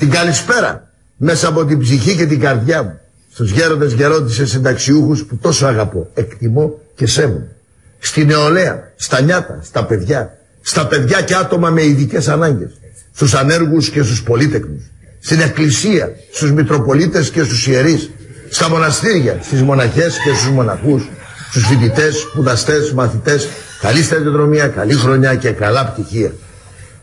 Την καλησπέρα μέσα από την ψυχή και την καρδιά μου. Στους γέροντες γερόντισες συνταξιούχους που τόσο αγαπώ, εκτιμώ και σέβομαι. Στη νεολαία, στα νιάτα, στα παιδιά, στα παιδιά και άτομα με ειδικές ανάγκες, στους ανέργους και στους πολίτεκνους, στην εκκλησία, στους μητροπολίτες και στους ιερείς, στα μοναστήρια, στις μοναχές και στους μοναχούς, στους φοιτητές, σπουδαστές, μαθητές, καλή σταδιοδρομία, καλή χρονιά και καλά πτυχία.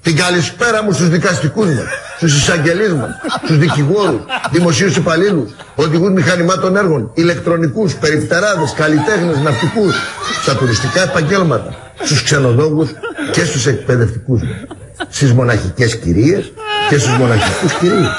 Την καλησπέρα μου στους δικαστικούς μας, στους εισαγγελείς μας, στους δικηγόρους, δημοσίους υπαλλήλους, οδηγούς μηχανημάτων έργων, ηλεκτρονικούς, περιφτεράδες, καλλιτέχνες, ναυτικούς, στα τουριστικά επαγγέλματα, στους ξενοδόχους και στους εκπαιδευτικούς μας, στις μοναχικές κυρίες και στους μοναχικούς κυρίους,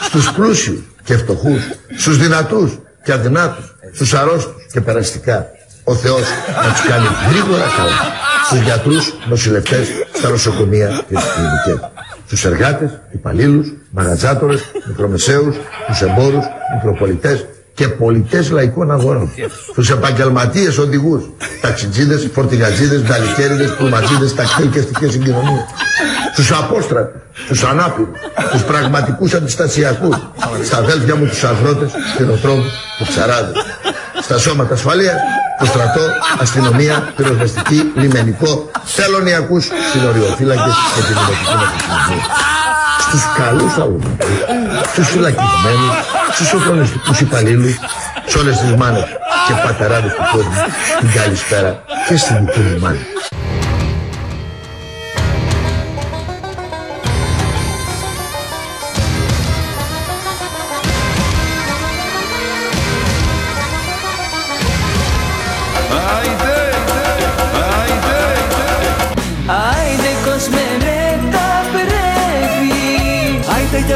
στους πλούσιους και φτωχούς, στους δυνατούς και αδυνάτους, στους αρρώστους και περαστικά. Ο Θεός να τους κάνει γρήγορα καλά. Στους γιατρούς, νοσηλευτές, στα νοσοκομεία και στις κλινικές. Στους εργάτες, υπαλλήλους, μαγαζάτορες, μικρομεσαίους, τους εμπόρους, μικροπολιτές και πολιτές λαϊκών αγορών. Στους επαγγελματίες οδηγούς, ταξιτζίδες, φορτηγατζίδες, νταλικέριδες, πουλματζίδες, τακτήλ και αστικές συγκοινωνίες. Στους απόστρατους, στους ανάπηρους, στους πραγματικούς αντιστασιακούς, στα αδέλφια μου τους αγρότες, κτηνοτρόφους, τους ψαράδες. Στα σώματα ασφαλείας, το στρατό, αστυνομία, πυροσβεστική, λιμενικό, τελωνιακούς, συνοριοφύλακες και την δημοτική μετακινησία. Στους καλούς αλουμνικούς, στους φυλακισμένους, στους σοφρονιστικούς υπαλλήλους, σε όλες τις μάνες και πατεράδες του κόσμου, την καλησπέρα και στην δική μου μάνα.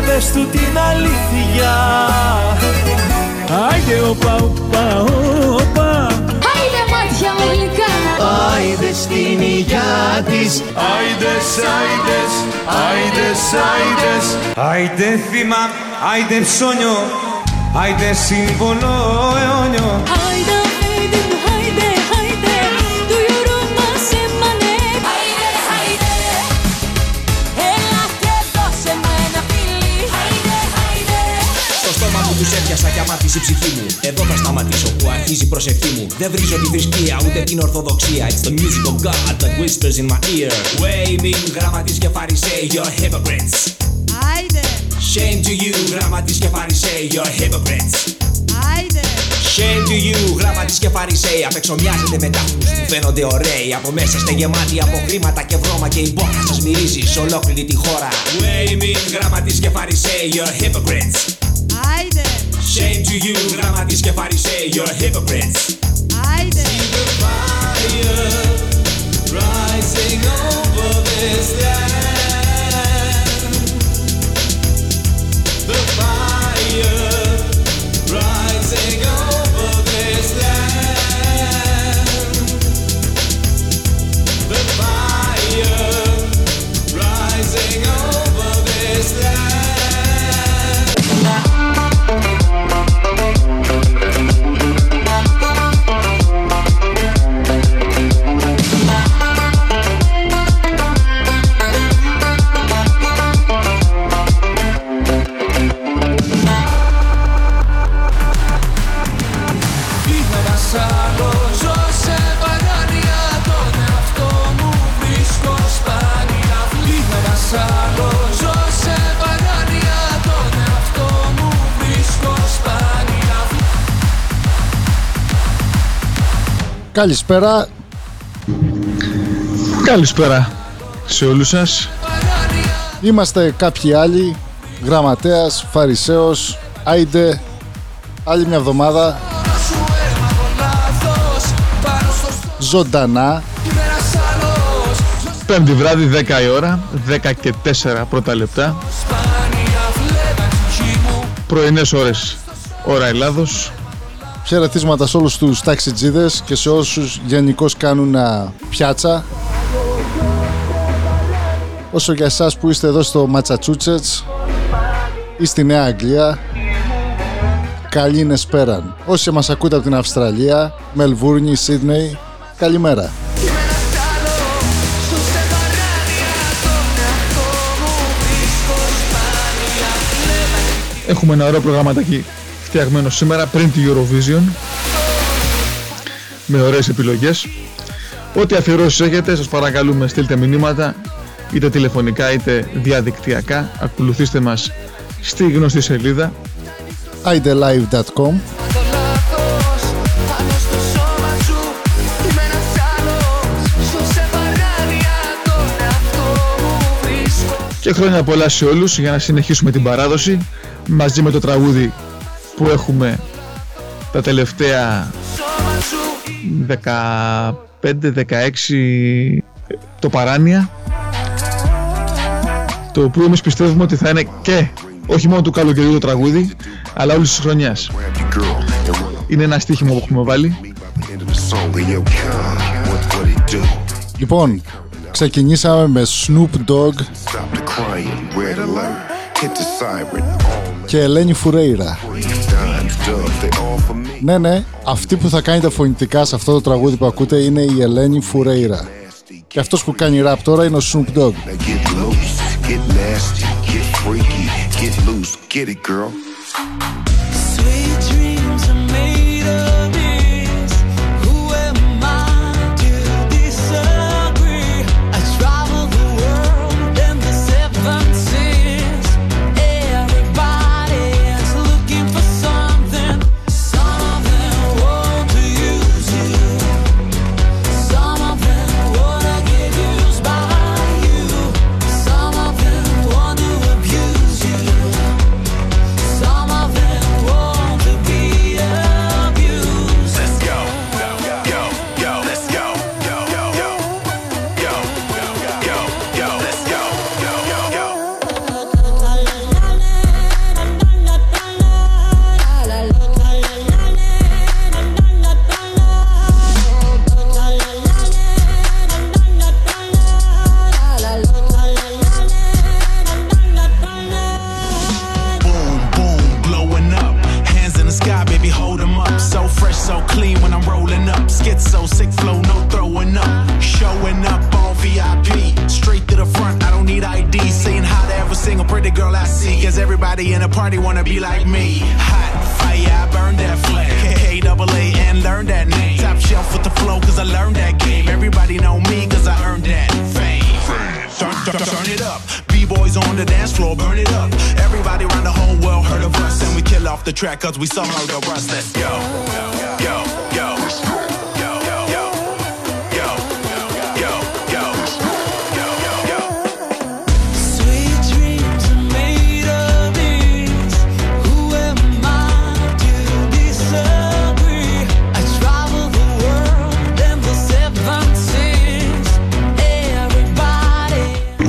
Πες του την αλήθεια. Άιντε οπα οπα οπα Άιντε μάτια μου γλυκά. Άιντε στην υγειά της. Άιντες, άιντες, άιντες, άιντες. Άιντε θύμα, άιντε ψώνιο. Άιντε σύμβολο αιώνιο. Άιντε άιντε Στο στόμα μου τους έπιασα και αμάθησε η ψυχή μου. Εδώ θα σταματήσω που αρχίζει η προσευχή μου. Δεν βρίζω τη θρησκεία ούτε την ορθοδοξία. It's the music of God that whispers in my ear. Waving γραμματείς και φαρισαίοι You're hypocrites. Άιντε, Shame to you γραμματείς και φαρισαίοι You're hypocrites. Άιντε, Shame to you γραμματείς και φαρισαίοι Απ' έξω μοιάζετε με τάφους που φαίνονται ωραίοι. Από μέσα είστε γεμάτοι από χρήματα και βρώμα Και η μπόχα σας μυρίζει σε ολόκληρη τη χώρα. Waving γραμματείς και φαρισαίοι You're hypocrites Haydi. Shame to you, dramatisk yaparız şey, you're hypocrites. Haydi. See the fire rising over this land. Καλησπέρα. Καλησπέρα σε όλους σας. Είμαστε κάποιοι άλλοι. Γραμματέας, Φαρισαίος, Άιντε. Άλλη μια εβδομάδα. Σου έμαθα λάθος Πάνω στο στόμα Ζωντανά. Είναι ένας άλλος Ζω Πέμπτη βράδυ 10 η ώρα, 10 και 4 πρώτα λεπτά. σπάνια Βλέπα την ψυχή μου Πρωινές ώρες, ώρα Ελλάδος. Χαιρετίσματα σε όλους τους ταξιτζίδες και σε όσους γενικώς κάνουν α, πιάτσα. Όσο για εσάς που είστε εδώ στο Ματσατσούτσετς ή στη Νέα Αγγλία, καλή είναι. Όσοι μας ακούτε από την Αυστραλία, Μελβούρνη, Σίδνεϊ, καλημέρα. Έχουμε ένα ωραίο προγραμματάκι φτιαγμένο σήμερα πριν τη Eurovision με ωραίες επιλογές. Ό,τι αφιερώσεις έχετε σας παρακαλούμε στείλτε μηνύματα είτε τηλεφωνικά είτε διαδικτυακά. Ακολουθήστε μας στη γνωστή σελίδα idelive.com Και χρόνια πολλά σε όλους για να συνεχίσουμε την παράδοση μαζί με το τραγούδι που έχουμε τα τελευταία 15-16 το παράνοια το οποίο εμείς πιστεύουμε ότι θα είναι και όχι μόνο του καλοκαιριού το τραγούδι αλλά όλης της χρονιάς. Είναι ένα στοίχημα που έχουμε βάλει. Λοιπόν, ξεκινήσαμε με Snoop Dogg και Ελένη Φουρέιρα ναι, ναι, αυτή που θα κάνει τα φωνητικά σε αυτό το τραγούδι που ακούτε είναι η Ελένη Φουρέιρα. Και αυτός που κάνει ραπ τώρα είναι ο Snoop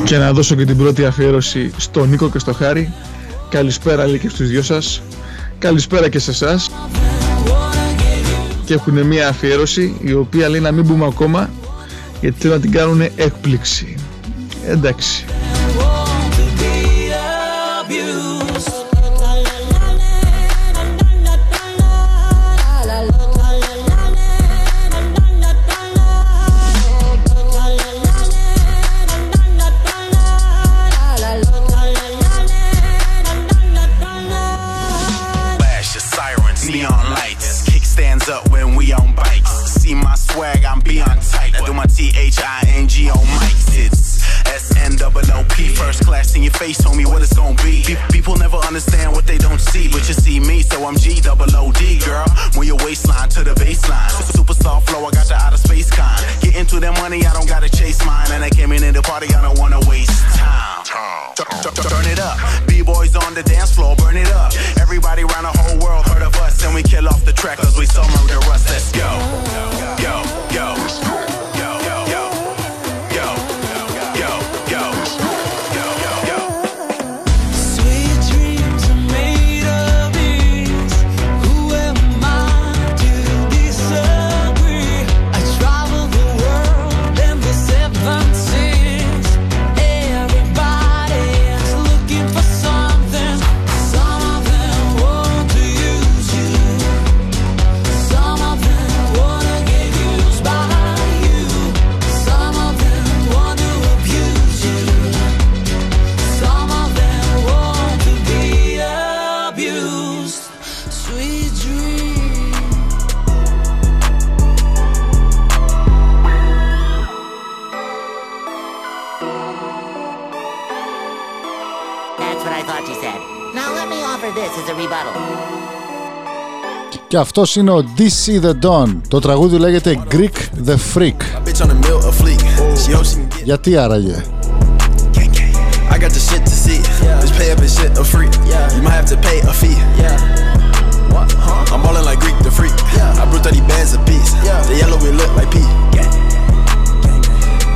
Και να δώσω και την πρώτη αφιέρωση στον Νίκο και στο Χάρη. Καλησπέρα λέει και στους δυο σας. Καλησπέρα και σε εσάς. Και έχουν μια αφιέρωση η οποία λέει να μην πούμε ακόμα γιατί θέλουν να την κάνουν έκπληξη. Εντάξει. σε παράνοια Τον εαυτό μου βρίσκω σπάνια thought you said. Now let me offer this as a rebuttal. Και αυτός είναι ο DC The Don. Το τραγούδι λέγεται Greek The Freak. Bitch on the mill a fleek. She hopes she can get Γιατί άραγε. I got the shit to see. Just pay up and shit a free. You might have to pay a fee. I'm ballin' like Greek the freak. I brew 30 bands a piece. The yellow it look like pee.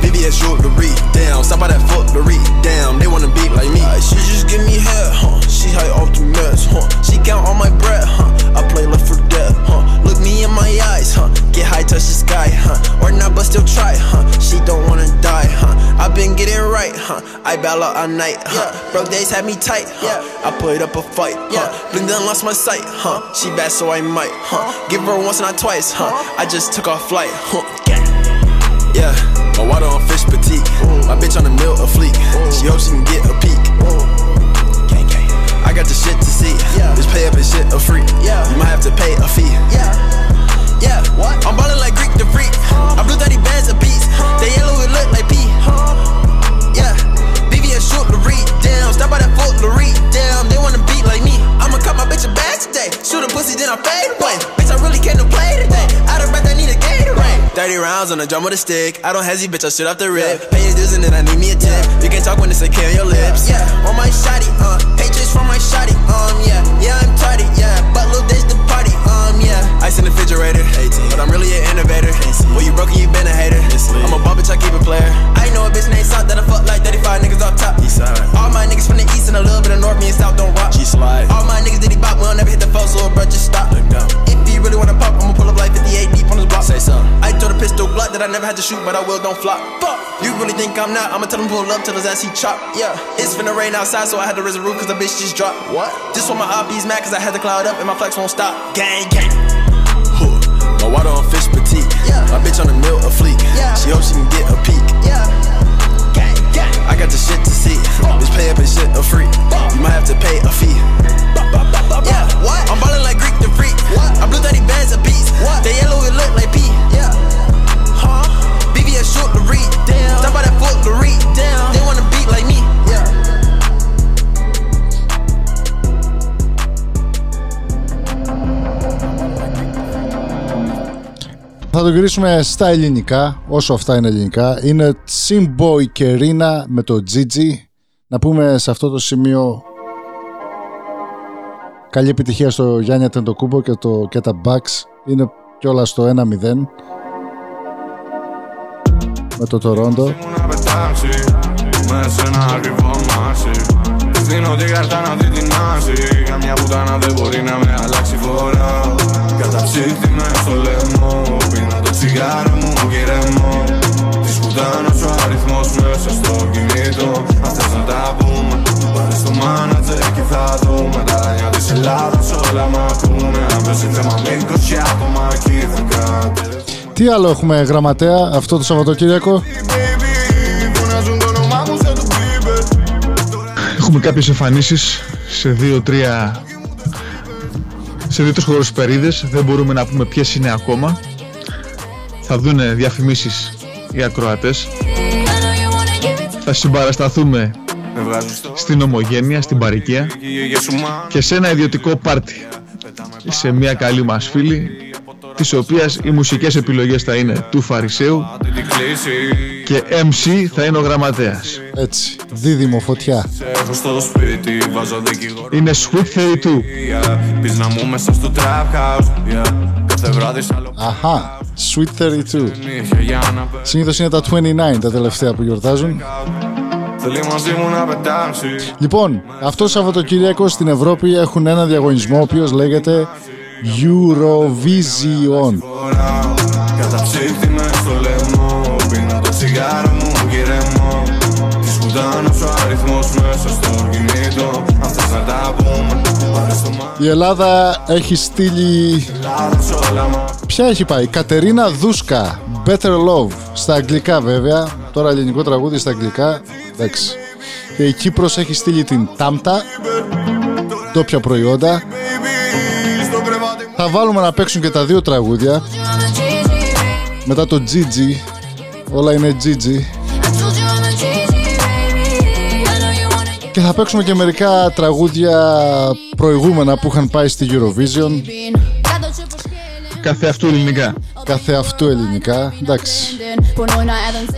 BBS jewelry, damn. Stop by that fuck to read damn. They wanna beat like me. she just give me head, huh? She high off the mess, huh? She count all my bread, huh? I play left for death, huh? Look me in my eyes, huh? Get high, touch the sky, huh? Or not, but still try, huh? She don't wanna die, huh? i been getting right, huh? I battle all night, huh? Broke days had me tight, huh? I put up a fight, huh? Blink done lost my sight, huh? She bad, so I might, huh? Give her once, and not twice, huh? I just took off flight, huh? Yeah, my water on fish petite. My bitch on the mill a fleek. She hopes she can get a peek. I got the shit to see. Just pay up and shit a free. You might have to pay a fee. Yeah, what? I'm ballin' like Greek the freak. I blew 30 bands a piece. They yellow it look like pee. BBS shoot Larry down. Stop by that foot Larry down. They wanna beat like me. I'ma cut my bitch a bag today. Shoot a pussy, then I fade away. Bitch, I really came to play today. Out of breath, I need a Gatorade. 30 rounds on the drum with a stick. I don't hesitate, bitch, I shoot off the rip. Pay your dues and then I need me a tip. You can talk when it's a K on your lips. Yeah, on my shotty, uh. Patriots from my shotty, um, yeah. Yeah, I'm tardy, yeah. But little days the. Ice in the refrigerator, 18. But I'm really an innovator. Well, you broken, you been a hater. I'm a ball bitch, I keep a player. I know a bitch named South that I fuck like 35 niggas off top. All my niggas from the east and a little bit of north, me and south don't rock. G-slide. All my niggas did he bop, we don't never hit the flow, so bro, just stop. If you really wanna pop, I'ma pull up like 58 deep on this block. Say something. I told a pistol Glock that I never had to shoot, but I will, don't flop. Fuck. You really think I'm not? I'ma tell him pull up till his ass he chop. Yeah. It's finna rain outside, so I had to raise the roof cause the bitch just dropped. What? Just want my OPs mad cause I had the cloud up and my flex won't stop. Gang, gang. My water on fish petite. Yeah. My bitch on the mill a fleek. Yeah. She hopes she can get a peek. Yeah. Gang, gang. I got the shit to see. Just pay up and shit a free. You might have to pay a fee. Yeah, what? I'm ballin' like Greek the freak. What? I blew 30 bands a piece. What? The yellow it look like pee. Yeah. Huh? BBS shoot the read. Damn. Stop by that foot the read. Damn. They wanna beat like me. Θα το γυρίσουμε στα ελληνικά, όσο αυτά είναι ελληνικά. Είναι Simboy και Ρίνα με το Gigi. Να πούμε σε αυτό το σημείο καλή επιτυχία στο Γιάννη Τεντοκούμπο και, το, και τα Bucks. Είναι κιόλα στο 1-0 με το Toronto. Να πετάξει Με σε ένα ακριβό μάξι Δίνω την κάρτα να δει την άση Καμιά πουτάνα δεν μπορεί να με αλλάξει φορά. Καταψύχτη με στο λαιμό Πίνω το τσιγάρο μου γκυρεμό Της πουτάνας ο αριθμός μέσα στο κινητό. Αν θες να τα πούμε Πάρε στο μάνατζερ και θα δούμε. Τα ράνια της Ελλάδας όλα μ' ακούνε. Αν πέσει θέμα με 20 άτομα εκεί θα κάτε Τι άλλο έχουμε γραμματέα αυτό το Σαββατοκύριακο; Έχουμε κάποιες εμφανίσεις σε δύο-τρία σε δύο-τρεις χώρους περίδες. Δεν μπορούμε να πούμε ποιες είναι ακόμα. Θα δούνε διαφημίσεις οι ακροατές. Θα συμπαρασταθούμε Με βγάζουν στο στην Ομογένεια, στην Παρικία γη σου μα και σε ένα ιδιωτικό πάρτι σε μια καλή μας φίλη της οποίας οι μουσικές επιλογές θα είναι του Φαρισαίου την κλίση και MC θα είναι ο γραμματέας. Έτσι, δίδυμο φωτιά. Σε έχω στο σπίτι, βάζω δικηγόρο Είναι Sweet 32. Yeah, Πίσνα μου μέσα στο trap house yeah. Κάθε βράδυ σ' άλλο Αχά, Sweet 32. νύχια για να πε- Συνήθως είναι τα 29 τα τελευταία που γιορτάζουν. Θέλει μαζί μου να πετάξει Λοιπόν, αυτό το Σαββατοκύριακο στην Ευρώπη έχουν ένα διαγωνισμό ο οποίος λέγεται Eurovision. Η Ελλάδα έχει στείλει... Ελλάδας όλα μα Ποια έχει πάει, Κατερίνα Δούσκα, Better Love, στα αγγλικά βέβαια, τώρα ελληνικό τραγούδι στα αγγλικά, εντάξει. Και η Κύπρος έχει στείλει την Τάμτα, ντόπια προϊόντα. Στο κρεβάτι μου Θα βάλουμε να παίξουν και τα δύο τραγούδια, μετά το Gigi, όλα είναι Gigi. Και θα παίξουμε και μερικά τραγούδια προηγούμενα που είχαν πάει στη Eurovision. Καθε αυτού ελληνικά. Καθε αυτού ελληνικά. Εντάξει.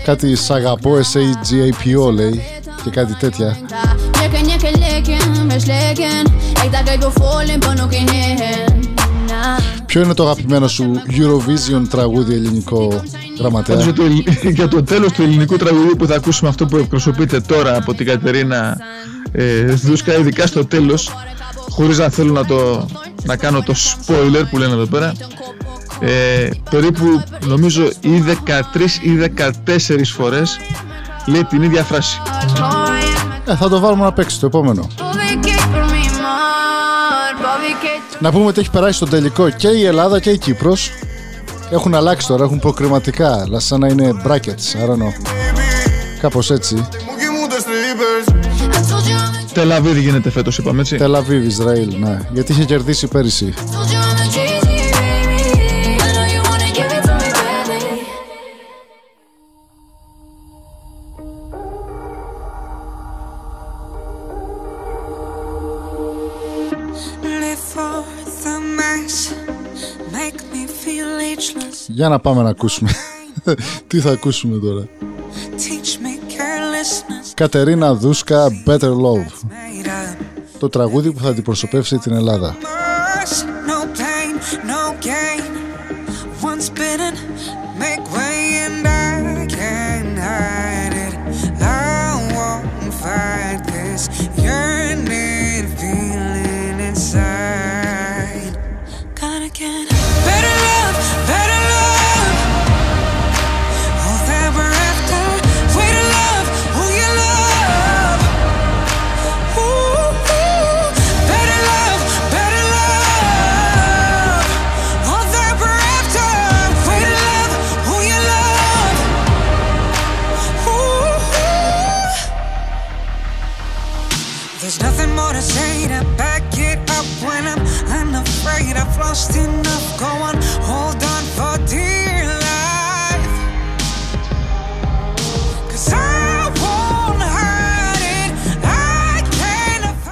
Κάτι σ' αγαπώ, S-A-G-A-P-O λέει και κάτι τέτοια. Njëkën, njëkën leken, me shleken Ek ta kaj do folin, po nuk i njehen Na Ποιο είναι το αγαπημένο σου Eurovision τραγούδι ελληνικό γραμματέα; Πάντως για το, ελλ- για το τέλος του ελληνικού τραγουδιού που θα ακούσουμε αυτό που εκπροσωπείται τώρα από την Κατερίνα ε, Δούσκα, ειδικά στο τέλος, χωρίς να θέλω να, το, να κάνω το spoiler που λένε εδώ πέρα, ε, περίπου νομίζω ή 13 ή 14 φορές λέει την ίδια φράση. Ε, θα το βάλουμε να παίξει το επόμενο. Να πούμε ότι έχει περάσει στο τελικό και η Ελλάδα και η Κύπρος. Έχουν αλλάξει τώρα, έχουν προκριματικά, αλλά σαν να είναι brackets, I don't know. Κάπως έτσι. Μου κοιμούνται strippers Τελαβίδη γίνεται φέτος είπαμε έτσι. Τελαβίβ, Ισραήλ, ναι. Γιατί είχε κερδίσει πέρυσι. Told you I'm a cheesy, baby I know you wanna give it to me badly Live for the mass, make me feel ageless. Για να πάμε να ακούσουμε. Τι θα ακούσουμε τώρα. Teach me carelessness. Κατερίνα Δούσκα, Better Love. Made up. Το τραγούδι που θα αντιπροσωπεύσει την Ελλάδα.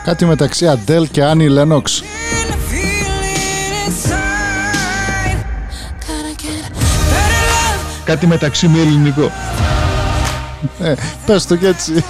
Κάτι μεταξύ Αντέλ και Άννη Λένοξ. feel it inside. Gotta get better love, Κάτι μεταξύ μη ελληνικό. Ε, πες το και έτσι.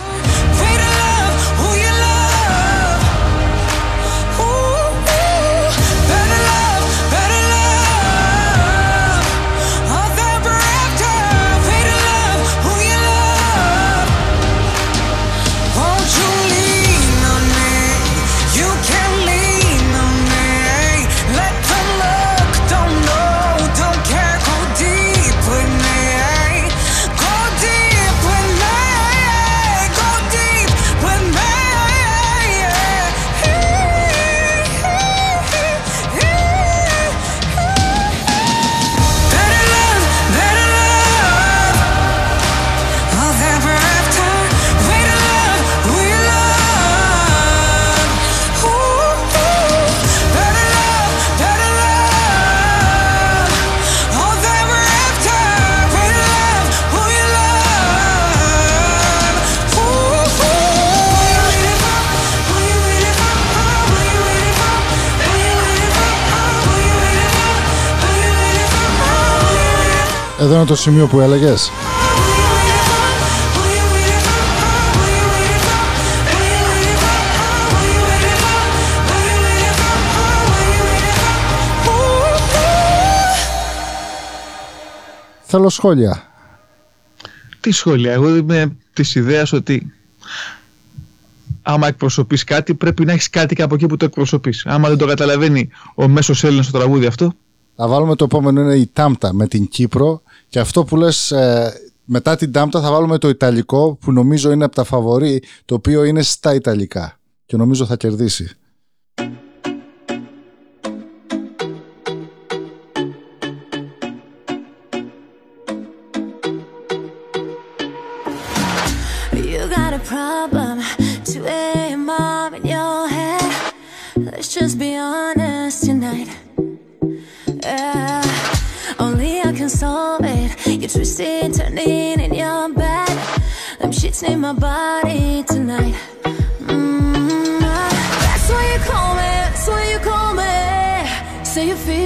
Είναι το σημείο που έλεγες. Θέλω σχόλια. Τι σχόλια, εγώ είμαι της ιδέας ότι άμα εκπροσωπείς κάτι πρέπει να έχεις κάτι και από εκεί που το εκπροσωπείς. Άμα δεν το καταλαβαίνει ο μέσος Έλληνας στο τραγούδι αυτό, Θα βάλουμε το επόμενο είναι η Τάμπτα με την Κύπρο και αυτό που λες ε, μετά την Τάμπτα θα βάλουμε το Ιταλικό που νομίζω είναι από τα φαβορή το οποίο είναι στα Ιταλικά και νομίζω θα κερδίσει. You got a problem, 2 a.m. mom in your head. Let's just be honest tonight. Yeah, only I can solve it. You're twisting, turning in your bed Them shits in my body tonight. Mm -hmm. That's why you call me, that's why you call me. Say you feel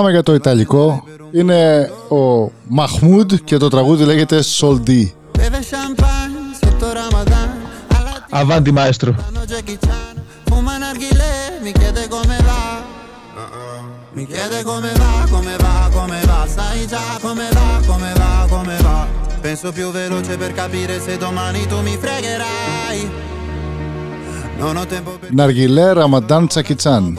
Πάμε για το Ιταλικό. Είναι ο Μαχμούντ και το τραγούδι λέγεται Soldi. Beve champagne sotto Ramadan. Alla Avanti maestro. Hanno Jackie Chan. Fuma narghile, mi chiede come va. Mi chiede come va, come va, come va. Sai già come va, come va, come va. Penso più veloce per capire se domani tu mi fregherai. Non ho tempo per Ναργιλέ Ραμαντάν Τσακιτσάν.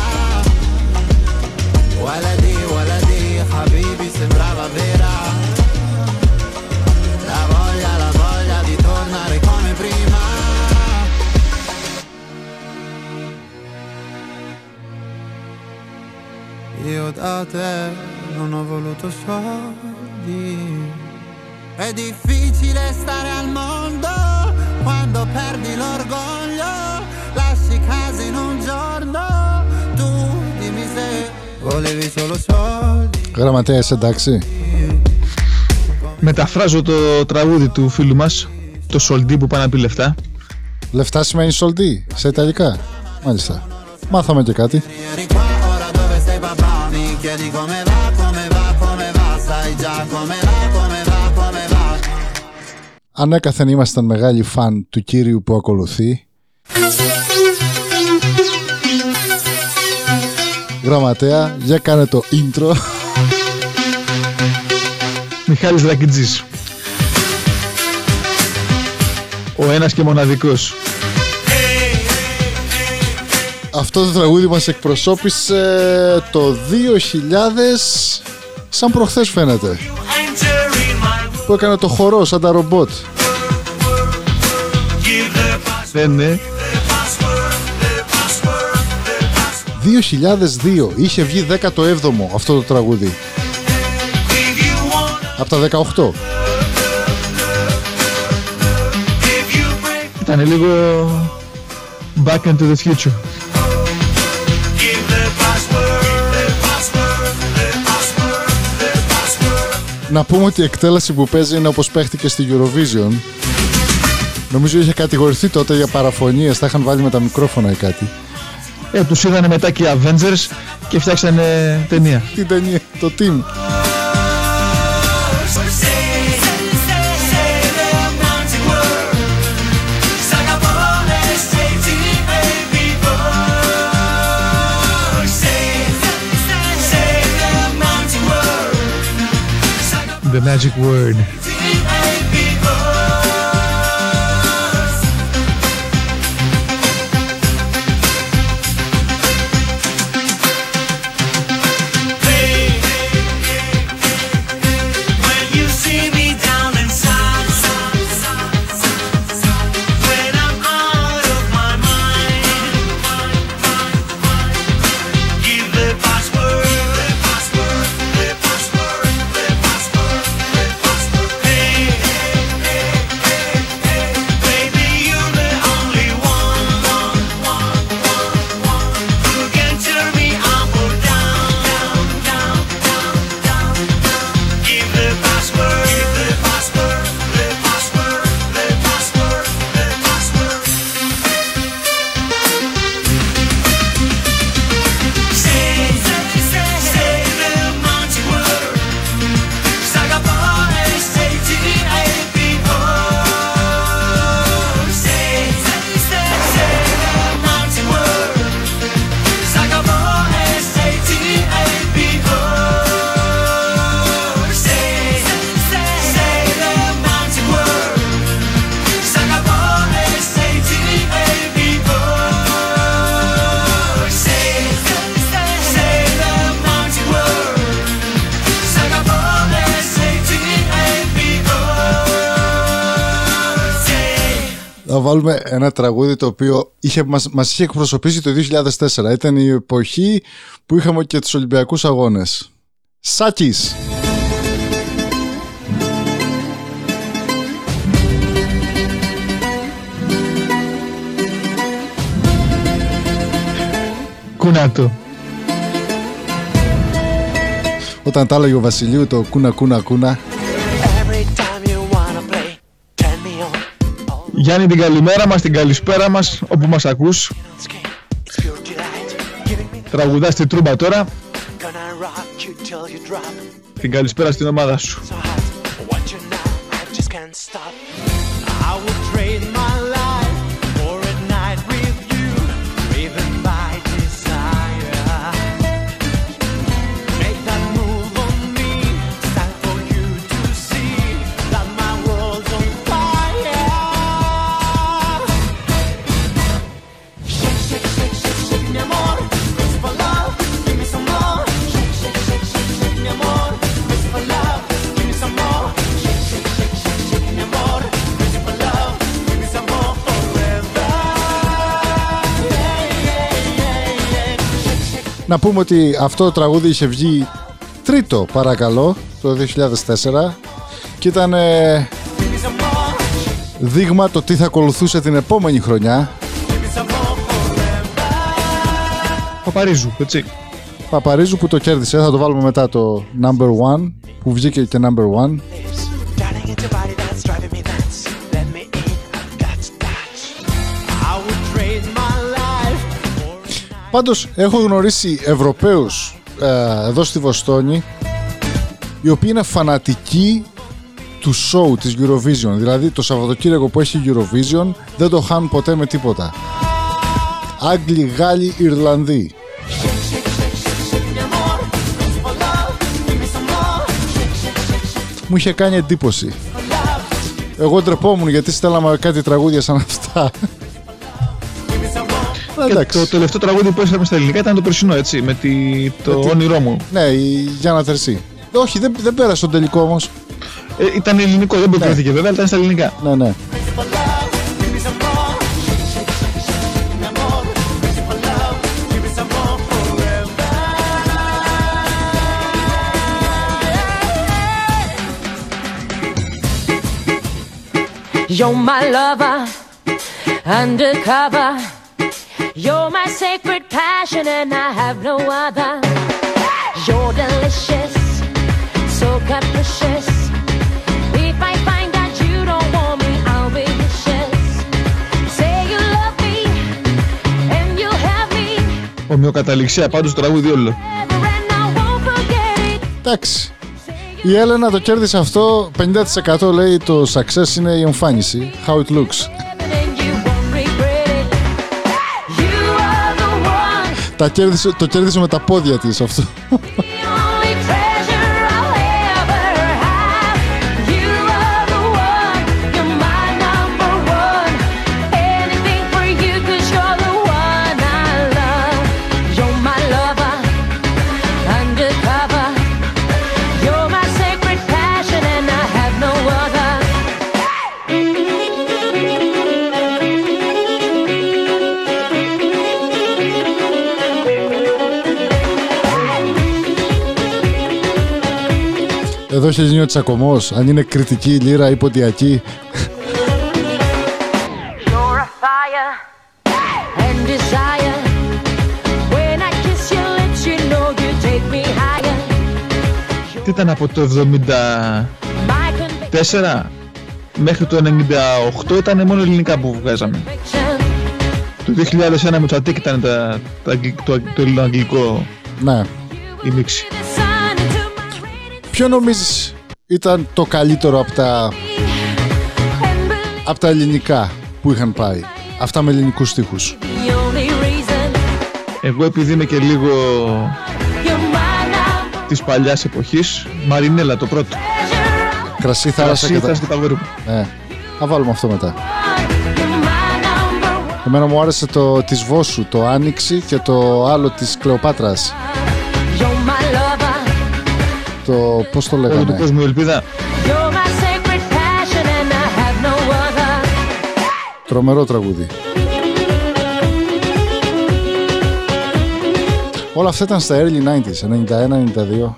ولدي ولدي habibi, sembrava vera. La voglia, la voglia di tornare come prima. Io da te non ho voluto soldi. È difficile stare al mondo quando perdi l'orgoglio Lasci casa in un giorno. Volevi solo soldi. Γραμματέας, είσαι εντάξει. Μεταφράζω το τραγούδι του φίλου μας, το Σολντί που πάει να πει λεφτά. Λεφτά σημαίνει σολτί σε ιταλικά. Μάλιστα. Μάθαμε και κάτι. Eri qua, ora dove sei papà? Mi chiedi come va, come va, come va, sai già come va, come va, come va. Ανέκαθεν ήμασταν μεγάλοι φαν του κύριου που ακολουθεί. Γραμματέα, για κάνε το intro. Μιχάλης Δρακιτζής. Ο ένας και μοναδικός. Αυτό το τραγούδι μας εκπροσώπησε το 2000 σαν προχθές φαίνεται. Που έκανε το χορό σαν τα ρομπότ. Ναι, ναι. 2002 είχε βγει 17ο αυτό το τραγούδι. Από τα 18. Ήταν λίγο back into the future. Να πούμε ότι η εκτέλεση που παίζει είναι όπως παίχτηκε στη Eurovision. Νομίζω είχε κατηγορηθεί τότε για παραφωνίες, τα είχαν βάλει με τα μικρόφωνα ή κάτι. Ε, τους είδανε μετά και οι Avengers και φτιάξανε ταινία. Τι ταινία, το team. The magic word. Ένα τραγούδι το οποίο είχε, μας, μας είχε εκπροσωπήσει το 2004. Ήταν η εποχή που είχαμε και τους Ολυμπιακούς Αγώνες. Σάκης. Κούνατο. Όταν τα έλεγε ο Βασιλείου το κούνα κούνα κούνα. Γιάννη την καλημέρα μας, την καλησπέρα μας, όπου μας ακούς. Τραγουδάς τη τρούμπα τώρα. Την καλησπέρα στην ομάδα σου. I Να πούμε ότι αυτό το τραγούδι είχε βγει τρίτο παρακαλώ το 2004 και ήταν ε, δείγμα το τι θα ακολουθούσε την επόμενη χρονιά. Παπαρίζου, έτσι. Παπαρίζου που το κέρδισε, θα το βάλουμε μετά το number one που βγήκε και number one. Πάντως έχω γνωρίσει Ευρωπαίους ε, εδώ στη Βοστόνη οι οποίοι είναι φανατικοί του show της Eurovision. Δηλαδή το Σαββατοκύριακο που έχει Eurovision δεν το χάνουν ποτέ με τίποτα. Άγγλοι, Γάλλοι, Ιρλανδοί. Μου είχε κάνει εντύπωση. Εγώ ντρεπόμουν γιατί στέλναμε κάτι τραγούδια σαν αυτά. Και το τελευταίο τραγούδι που έστειλαμε στα ελληνικά ήταν το περσινό, έτσι, με τη, το Με τη- όνειρό μου. Ναι, η Γιάννα Τερσή. Όχι, δεν, δεν πέρασε στον τελικό όμως. Ε, ήταν ελληνικό, δεν προκριθήκε βέβαια, αλλά ήταν στα ελληνικά. Ναι, ναι. You're my lover, undercover. You're my sacred passion, and I have no other. You're delicious, so capricious. If I find out you don't want me, I'll be vicious. Say you love me, and you have me, Ομοιοκαταληξία πάντως το τραγούδι όλο. and I won't forget it. Εντάξει. Η Έλενα το κέρδισε αυτό. 50% λέει το success είναι η εμφάνιση. How it looks. Τα κέρδισε, το κέρδισε με τα πόδια της αυτό. Εδώ έχει γίνει ο τσακωμός. Αν είναι κριτική λύρα ή ποντιακή. You're a fire and desire. When I kiss your lips, you know you take me higher. Τι ήταν από το 74 My μέχρι το 98 ήταν μόνο ελληνικά που βγάζαμε. conviction. Το 2001 με το Αττικ ήταν τα, τα, αγγλ- το, το ελληνοαγγλικό Ναι. η μίξη. Ποιο νομίζεις ήταν το καλύτερο από τα, and believe από τα ελληνικά που είχαν πάει; Αυτά με ελληνικούς στίχους. the only reason Εγώ επειδή είμαι και λίγο you're my number της παλιάς εποχής, Μαρινέλα το πρώτο. treasure. Κρασί, θάλασσα Κρασί, και τα... θάλασσα και τα αγόρι μου. Ναι. Θα βάλουμε αυτό μετά. You're my number one. Εμένα μου άρεσε το της Βόσου, το Άνοιξη και το άλλο της Κλεοπάτρας. You're my lover. Το πώς το Όλο του λέγανε. κόσμου η ελπίδα; You're my sacred passion, and I have no other. Τρομερό τραγούδι. Όλα αυτά ήταν στα early 90s, 91-92.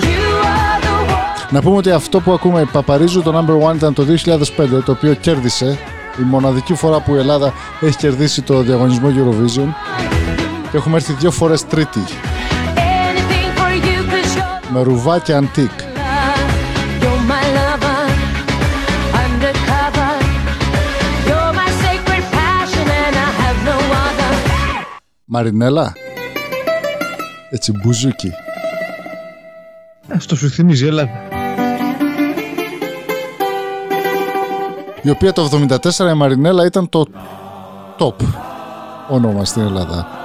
You are the one. Να πούμε ότι αυτό που ακούμε Παπαρίζου το number one ήταν το 2005 το οποίο κέρδισε η μοναδική φορά που η Ελλάδα έχει κερδίσει το διαγωνισμό Eurovision και έχουμε έρθει δύο φορές τρίτη have no other. Μαρινέλα έτσι μπουζούκι Αυτό σου θυμίζει η Ελλάδα. η οποία το 74 η Μαρινέλα ήταν το top όνομα στην Ελλάδα.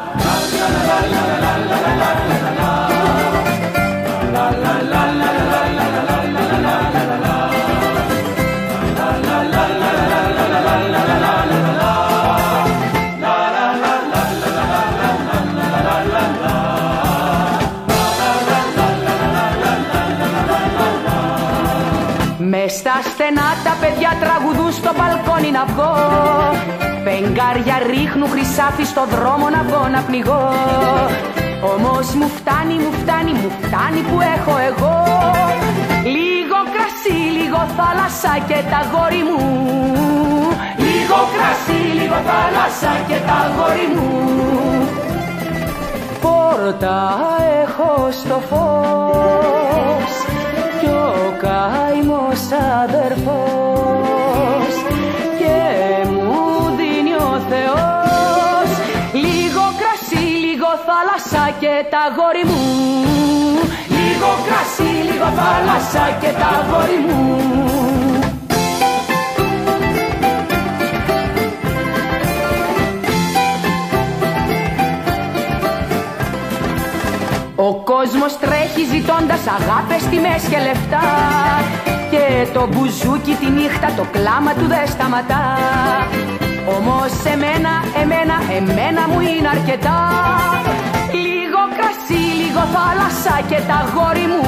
Φεγγάρια ρίχνουν χρυσάφι στο δρόμο να βγω να πνιγώ. Όμως μου φτάνει, μου φτάνει, μου φτάνει που έχω εγώ. Λίγο κρασί, λίγο θάλασσα και τα γόρι μου. Λίγο κρασί, λίγο θάλασσα και τα γόρι μου. Πόρτα έχω στο φως κι ο καημός αδερφός θάλασσα και τα γόρι μου. Λίγο κρασί, λίγο θάλασσα και τα γόρι μου. Ο κόσμος τρέχει ζητώντας αγάπες, τιμές και λεφτά. Και το μπουζούκι τη νύχτα το κλάμα του δεν σταματά. Όμως εμένα, εμένα, εμένα μου είναι αρκετά Λίγο κρασί, λίγο θάλασσα και τα γόρι μου.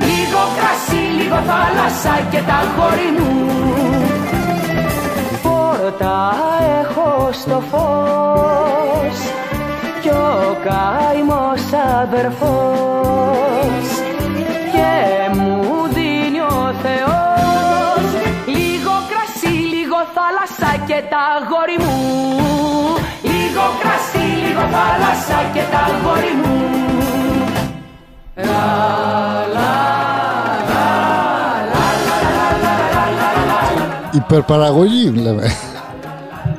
Λίγο κρασί, λίγο θάλασσα και τα γόρι μου. Πόρτα έχω στο φως κι ο καημός αδερφός. Και μου δίνει ο Θεός λίγο κρασί, λίγο θάλασσα και τα γόρι μου. Λίγο κρασί, λίγο θάλασσα και τα γόρι μου Λα, λα, Υπερπαραγωγή λέμε.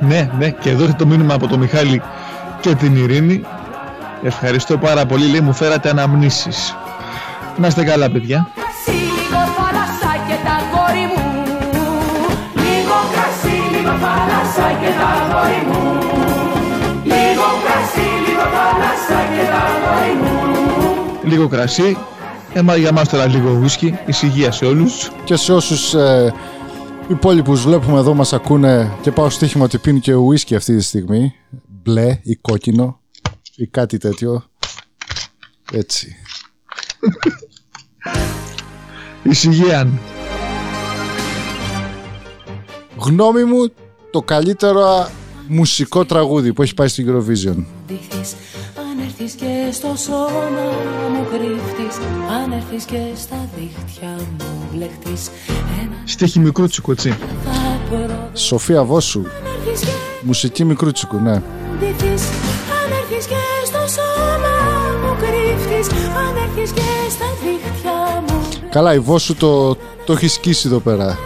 Ναι, ναι, και εδώ το μήνυμα από το Μιχάλη και την Ειρήνη. Ευχαριστώ πάρα πολύ, λέει μου φέρατε αναμνήσεις. Να είστε καλά παιδιά. Λίγο κρασί, έμα για μας τώρα λίγο ουίσκι, ησυχία σε όλους. Και σε όσους ε, υπόλοιπους βλέπουμε εδώ μας ακούνε και πάω στοίχημα ότι πίνει και ουίσκι αυτή τη στιγμή. Μπλε ή κόκκινο ή κάτι τέτοιο. Έτσι. Ησυχία. Γνώμη μου το καλύτερο μουσικό τραγούδι που έχει πάει στην Eurovision. Ντυθείς Αν έρθεις και στο σώμα μου κρύφτεις Αν έρθεις και στα δίχτυα μου μπλεχτείς Ένα Στίχη μικρούτσικο, έτσι. θα προδοθείς Σοφία Βόσου. Μουσική μικρούτσικου, ναι. ντυθείς Αν έρθεις και στο σώμα μου κρύφτεις Αν έρθεις και στα δίχτυα μου Καλά, η Βόσου το, το έχει σκίσει εδώ πέρα.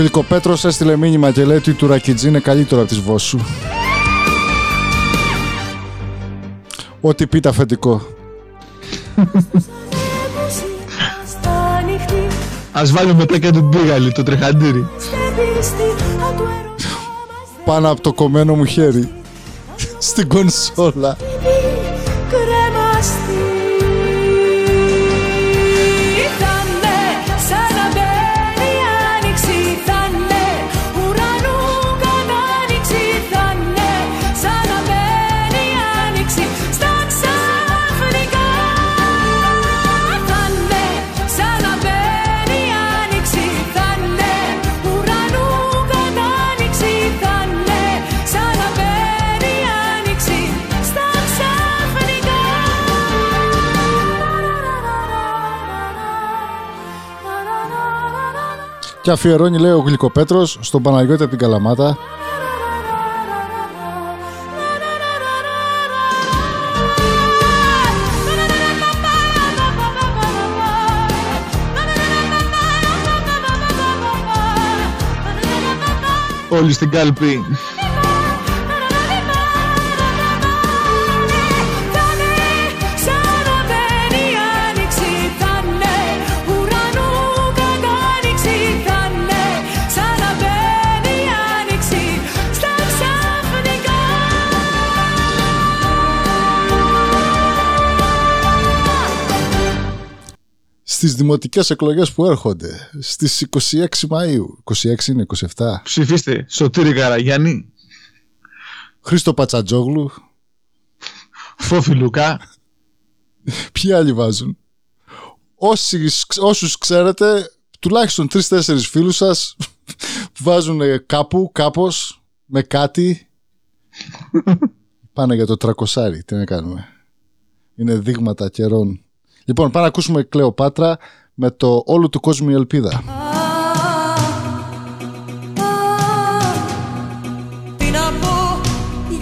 Ο Γλυκοπέτρος έστειλε μήνυμα και λέει ότι η Τουρακιτζή είναι καλύτερο από της Βόσου. Ό,τι πείτε αφεντικό. Στα ανοιχτή Ας βάλουμε μετά και τον Μπίγαλη, το τρεχαντήρι. στεπίστη Αν του έρωτα Πάνω από το κομμένο μου χέρι. Στην κονσόλα. Και αφιερώνει λέει ο Γλυκοπέτρος στον Παναγιώτη από την Καλαμάτα. Όλοι στην κάλπη. Στις δημοτικές εκλογές που έρχονται στις 26 Μαΐου. 26 είναι 27 Ψηφίστε Σωτήρη Καραγιάννη, Χρήστο Πατσατζόγλου Φόφη Λουκά, Ποιοι άλλοι βάζουν; Όσοι, Όσους ξέρετε Τουλάχιστον τρεις-τέσσερις φίλους σας Βάζουν κάπου Κάπως Με κάτι. Πάνε για το τρακοσάρι Τι να κάνουμε. Είναι δείγματα καιρών Λοιπόν πάμε να ακούσουμε Κλεοπάτρα Με το όλου του κόσμου η ελπίδα. Τι να πω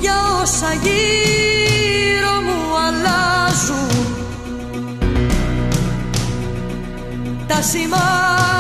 για όσα γύρω μου αλλάζουν. Τα σημάδια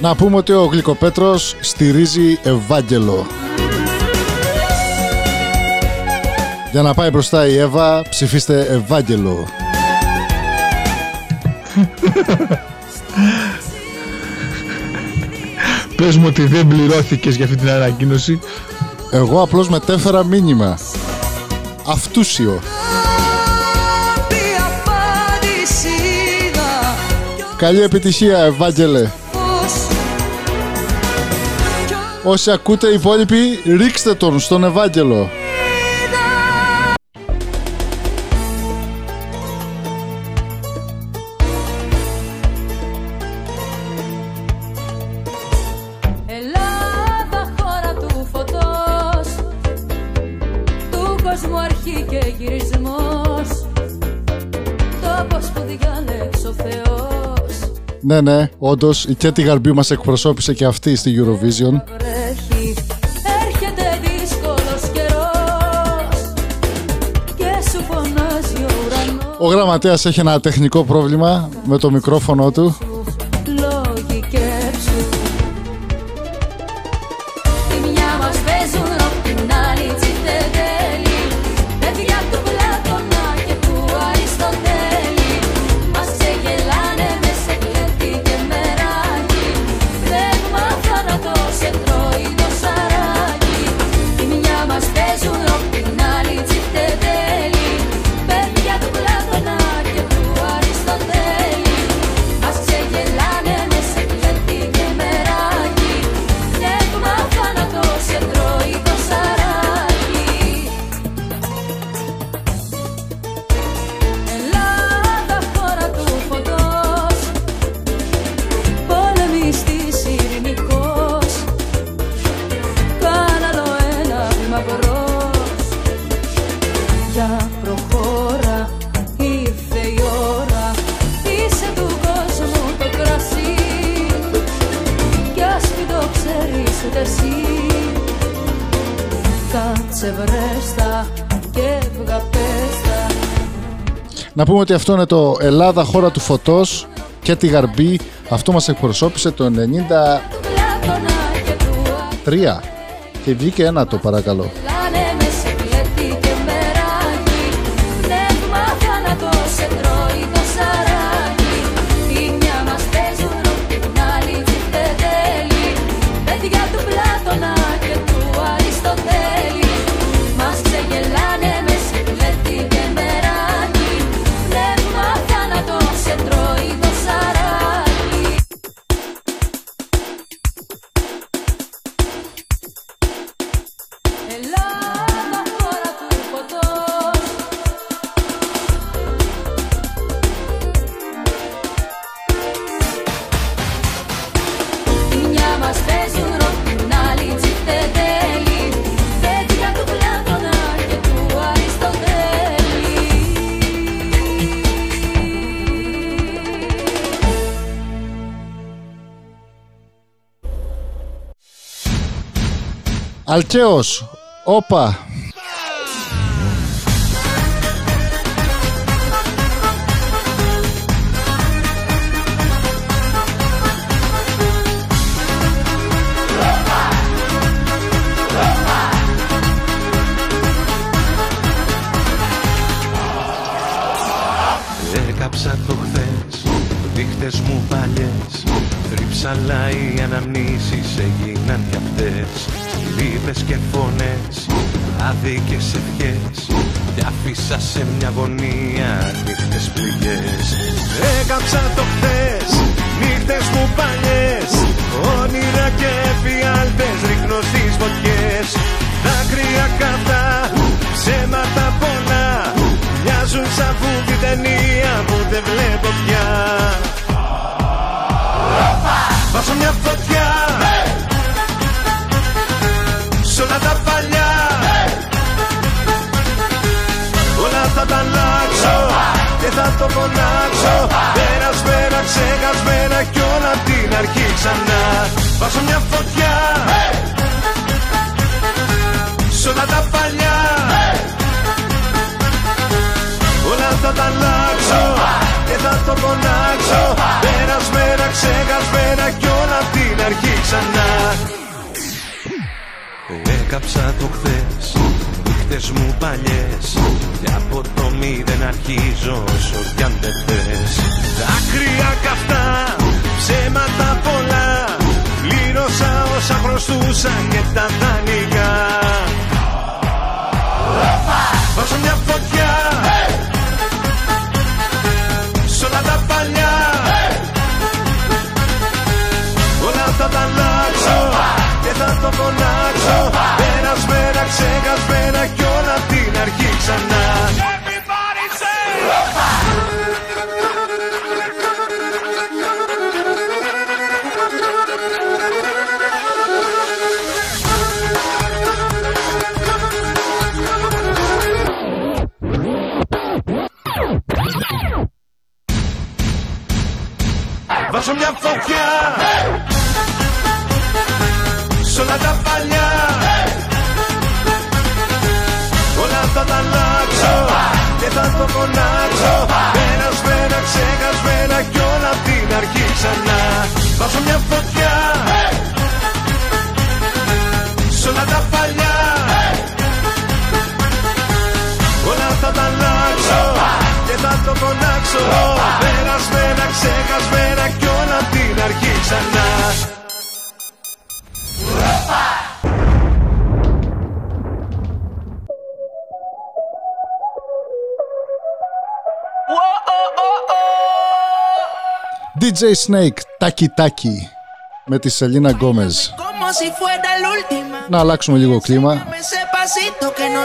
Να πούμε ότι ο Γλυκοπέτρος στηρίζει Ευάγγελο. Για να πάει μπροστά η Εύα, ψηφίστε Ευάγγελο. Πες μου ότι δεν πληρώθηκες για αυτή την ανακοίνωση. Εγώ απλώς μετέφερα μήνυμα. Αυτούσιο. απάντηση είδα Καλή επιτυχία, Ευάγγελε. Όσοι ακούτε οι υπόλοιποι, ρίξτε τον στον Ευάγγελο. Ελλάδα χώρα του φωτός. Του κόσμου αρχή και γυρισμός. Τόπος που διάλεξε ο Θεός Ναι, ναι, όντως η Κέτη Γαρμπή μας εκπροσώπησε και αυτή στη Eurovision. βρέχει Έρχεται δύσκολος καιρός Και σου φωνάζει ο ουρανός Ο γραμματέας έχει ένα τεχνικό πρόβλημα με το μικρόφωνο του. Να πούμε ότι αυτό είναι το Ελλάδα χώρα του φωτός και τη Γαρμπή. Αυτό μας εκπροσώπησε το 93 και βγήκε ένα το παρακαλώ. Αλτσέος, όπα. Το φωνάξω Περασμένα, ξεχασμένα Κι όλα απ' την αρχή ξανά. Βάζω μια φωτιά. Σ' όλα τα παλιά. Όλα θα τα αλλάξω και θα το φωνάξω Περασμένα, ξεχασμένα κι όλα απ' την αρχή ξανά. Έκαψα το χθες, νύχτες μου παλιές. Και από το μηδέν αρχίζω όσο κι αν δεν θες. Δάκρυα καυτά, ψέματα πολλά. Πλήρωσα όσα χρωστούσα και τα δανεικά Βάζω μια φωτιά. Σ' όλα τα παλιά. Όλα θα τα αλλάξω Και θα το φωνάξω. Περασμένα, ξεχασμένα Κι όλα απ' την αρχή ξανά. Βάζω μια φωτιά Και θα το φωνάξω Περασμένα, ξεχασμένα Κι όλα απ' την αρχή ξανά. Βάζω μια φωτιά Σ' όλα τα παλιά. Όλα θα τα αλλάξω. Και θα το φωνάξω Περασμένα, ξεχασμένα Κι όλα απ' την αρχή ξανά DJ Snake, Taki Taki με τη Σελίνα Γκόμεζ. Como si fuera la última. Να αλλάξουμε λίγο κλίμα. Ese pasito que no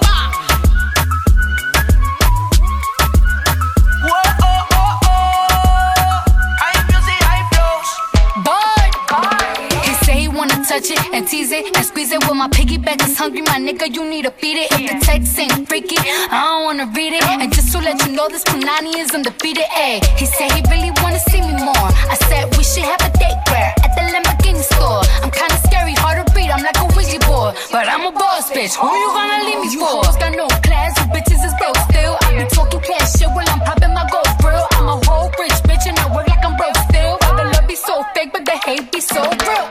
Touch it and tease it and squeeze it. With my piggyback is hungry, my nigga, you need to feed it. If the text ain't freaky, I don't wanna read it. And just to let you know, this Punani is undefeated. Ayy, he said he really wanna see me more. I said we should have a date where at the Lamborghini store. I'm kinda scary, hard to read. I'm like a Ouija board, but I'm a boss bitch. Who you gonna leave me for? You Got no class, you bitches is broke still. I be talking cash shit while I'm popping my gold grill. I'm a whole rich bitch and I work like I'm broke still. The love be so fake, but the hate be so real.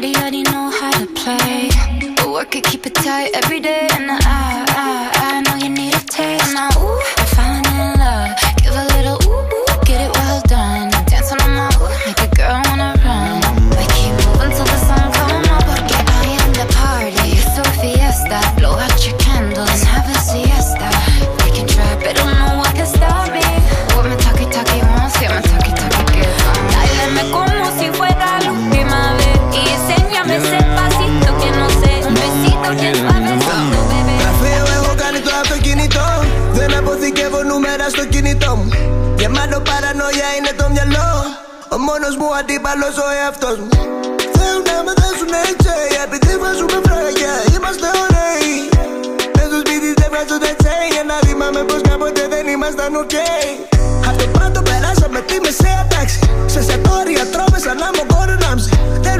Body already know how to play. But work it, keep it tight every day. And I, Γεμάτο παρανοία είναι το μυαλό. Ο μόνος μου αντίπαλος ο εαυτός μου. Θέλουν να με δέσουν έτσι Επειδή βάζουμε φράγια Είμαστε ωραίοι. Μες στο σπίτι δεν βγάζονται τσέι Ένα ρήμα με πως κάποτε δεν ήμασταν οκ Απ' το πρώτο περάσαμε τη μεσαία τάξη. Σε σετόρια τρώμε σαν να μου κορονάμψε Δεν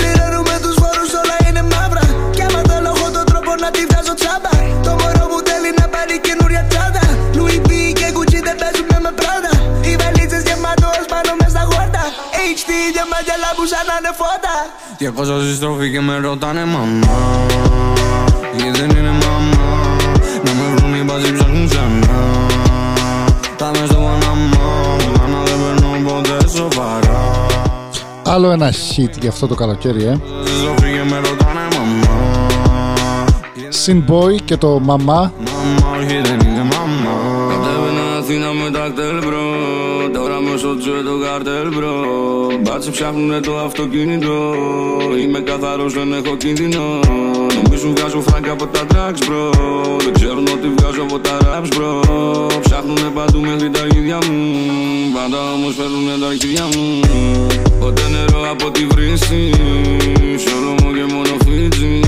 200 στη στροφή και με ρωτάνε μαμά Γιατί δεν είναι μαμά Να με βρουν οι μπαζί ψάχνουν ξανά Θα είμαι στο Παναμά Μάνα δεν παίρνω ποτέ σοβαρά Άλλο ένα hit για αυτό το καλοκαίρι, ε. Sin Boy και το Μαμά. Μαμά, όχι δεν είναι μαμά. Κατέβαινα Αθήνα με τα κτέλ, bro. Τώρα με στο τζουέ το καρτέλ μπρο. Μπάτσι ψάχνουνε το αυτοκίνητο. Είμαι καθαρός δεν έχω κίνδυνο. Νομίζουν βγάζω φράγκ από τα tracks bro Δεν ξέρουν ότι βγάζω από τα raps bro Ψάχνουνε παντού μέχρι τα αρχίδια μου. Πάντα όμως φέρνουνε τα αρχίδια μου. Ποτέ νερό από τη βρύση. Σ' όλο μου και μόνο φίτζι.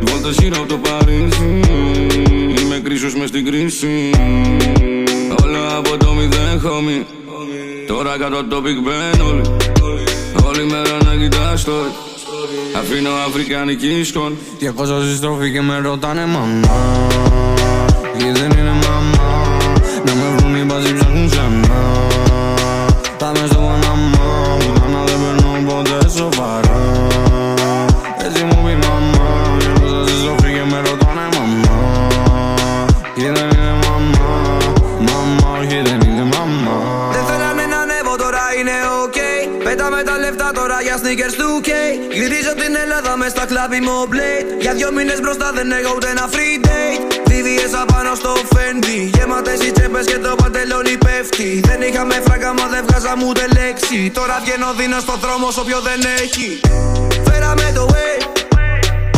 Βόλτες γύρω από το Παρίσι. Είμαι κρίσος μες στην κρίση. Όλα από το μηδέν homie Τώρα κάτω από το Big Ben όλοι. Όλη μέρα να κοιτάς story Αφήνω αφρικανική σκόν Και έχω στη στροφή και με ρωτάνε μαμά. Γιατί δεν είναι μαμά. Να με βρουν οι μπαζί ψάχνουν ξανά. Τα μες στο μπροστά δεν έχω ούτε ένα free date VVS απάνω στο Fendi. Γεμάτες οι τσέπες και το παντελόνι πέφτει. Δεν είχαμε φράγκα μα δεν βγάζαμε ούτε λέξη. Τώρα βγαίνω δίνω στο δρόμο όσο πιο δεν έχει. Φέραμε το way.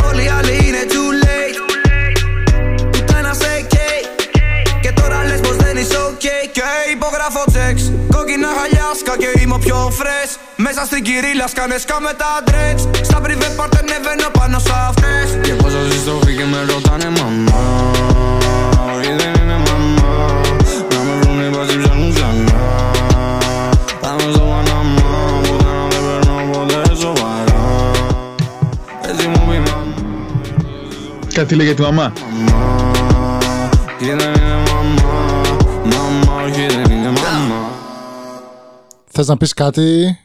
Όλοι οι άλλοι είναι too late. Πουτάνα σε cake Και τώρα λες πως δεν είσαι ok Και υπογράφω checks. Κόκκινα χαλιάσκα και είμαι ο πιο fresh Μέσα στην κυρίλα σκάνε σκάμε τα dreads Στα private part ανεβαίνω πάνω σ' αυτές. Και πόσο συστροφή και με ρωτάνε μαμά. Ή δεν είναι μαμά. Να με βρουν οι μπάτσοι ψάχνουν ξανά. Πάμε στο Παναμά. Ποτέ να δεν παίρνω ποτέ σοβαρά. Έτσι μου πει μαμά Κάτι λέει για τη μαμά. Ή δεν είναι μαμά. Μαμά, όχι δεν είναι μαμά. Θες να πεις κάτι,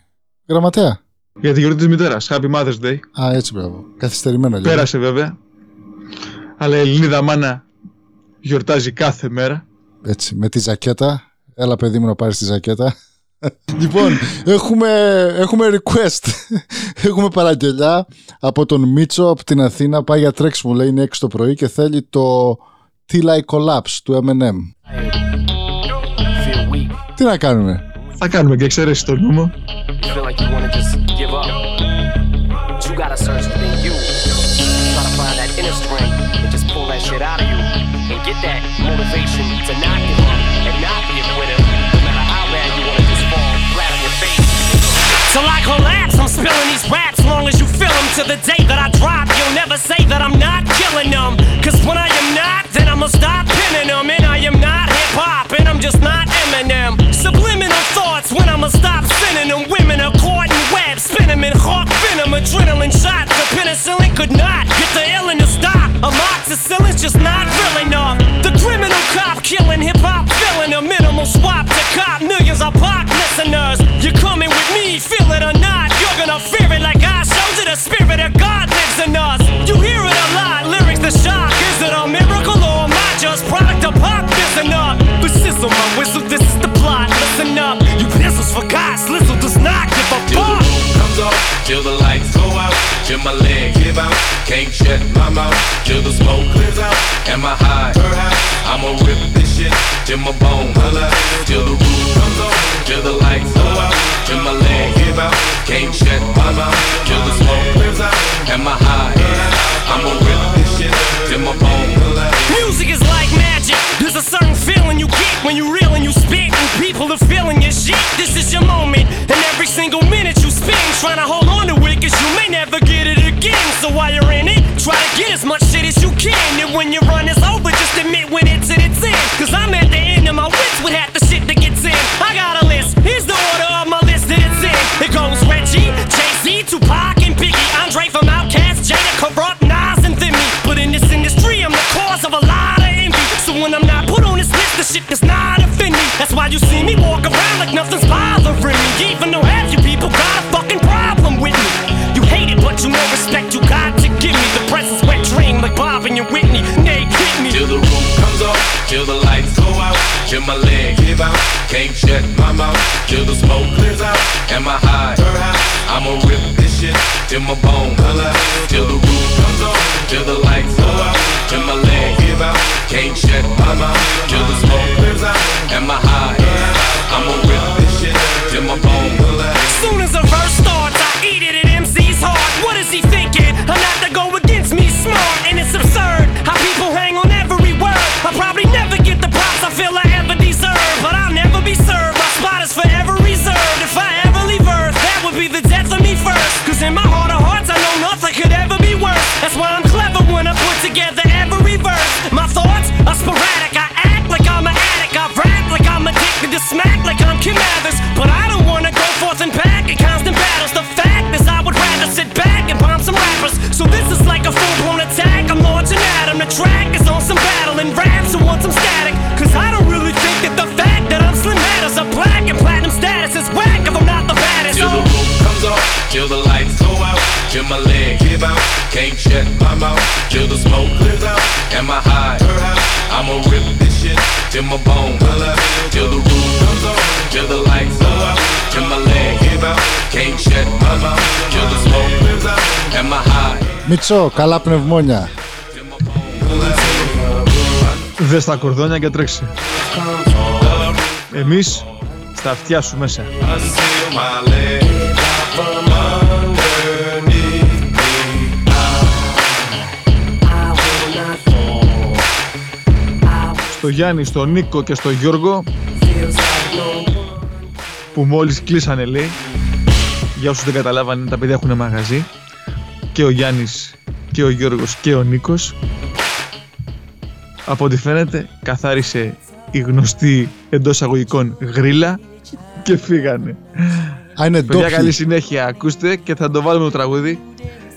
γραμματέα. Για τη γιορτή της μητέρας. Happy Mother's Day. Α, έτσι μπράβο. Καθυστερημένο λίγο. Πέρασε βέβαια. Αλλά η Ελληνίδα μάνα γιορτάζει κάθε μέρα. Έτσι, με τη ζακέτα. Έλα παιδί μου να πάρεις τη ζακέτα. λοιπόν, έχουμε, έχουμε request. έχουμε παραγγελιά από τον Μίτσο από την Αθήνα. Πάει για τρέξιμο, λέει, είναι 6 το πρωί και θέλει το Till I Collapse του M&M. Τι να κάνουμε; Θα κάνουμε και εξαιρέσει το νούμο. You feel like you wanna just give up. But you gotta search within you. Try to find that inner strength and just pull that shit out of you. And get that motivation to not give up and not be a quitter. No matter how bad you wanna just fall flat on your face. Till I collapse, I'm spilling these raps long as you feel them. To the day that I drop, you'll never say that I'm not killing them. Cause when I am not, then I'ma stop pinning them. And I am not hip hop, and I'm just not Eminem. Subliminal thoughts when I'ma sending them. Women are caught in webs, spin in hawk venom, adrenaline shots. The penicillin could not get the illin to stop. Amoxicillin's just not real enough. The criminal cop killing hip hop, filling a minimal swap to cop millions of pop listeners. You're coming with me, feel it or not. You're gonna fear it like I showed you. The spirit of God lives in us. You hear it a lot, lyrics the shock. Is it a miracle or am I just product of pop? Listen up, but sizzle my whistle. Till my leg give out. Can't shut my mouth, till the smoke clears out. Am I high? I'ma rip this shit till my bone. Till the roof comes off, till the lights go out, till my leg give out. Can't shut my mouth, till the smoke clears out. Am I high? I'ma rip this shit till my bone. Music is like when you reel and you spit, and people are feeling your shit. This is your moment, and every single minute you spend trying to hold on to it, cause you may never get it again. So while you're in it, try to get as much shit as you can. And when your run is over, just admit when it's at its end. Cause I'm at the end of my wits with half the shit that gets in. I got a list, here's the order of my list that it's in. It goes why you see me walk around like nothing's bothering me. Even though half you people got a fucking problem with me. You hate it, but you know respect you got to give me. The presence wet dream like Bob and your Whitney. Nay, hit me. Till the roof comes off, till the lights go out, till my leg give out. Can't shut my mouth, till the smoke clears out. Am I high? I'ma rip this shit till my bone holla. Till the roof comes off, till the lights go out, till my leg can't shut my mind Kill the smoke clears out. And my high. I'm a real out. Can't shut my mouth, till the smoke clears out. Am I high? I'ma rip this shit till my bone holla. Till the roof comes off, till the lights go out, till my leg give out. Can't shut my mouth, till the smoke clears out. Am I high? Μίτσο, καλά πνευμόνια. Δε στα κορδόνια και τρέξει. Εμείς στα αυτιά σου μέσα. Στο Γιάννη, στο Νίκο και στο Γιώργο που μόλις κλείσανε λέει Για όσους δεν καταλάβανε, τα παιδιά έχουν μαγαζί. Και ο Γιάννης και ο Γιώργος και ο Νίκος. Από ό,τι φαίνεται, καθάρισε η γνωστή εντός αγωγικών γρίλα και φύγανε. Α, είναι Παιδιά, ντόπιοι. καλή συνέχεια. Ακούστε και θα το βάλουμε το τραγούδι.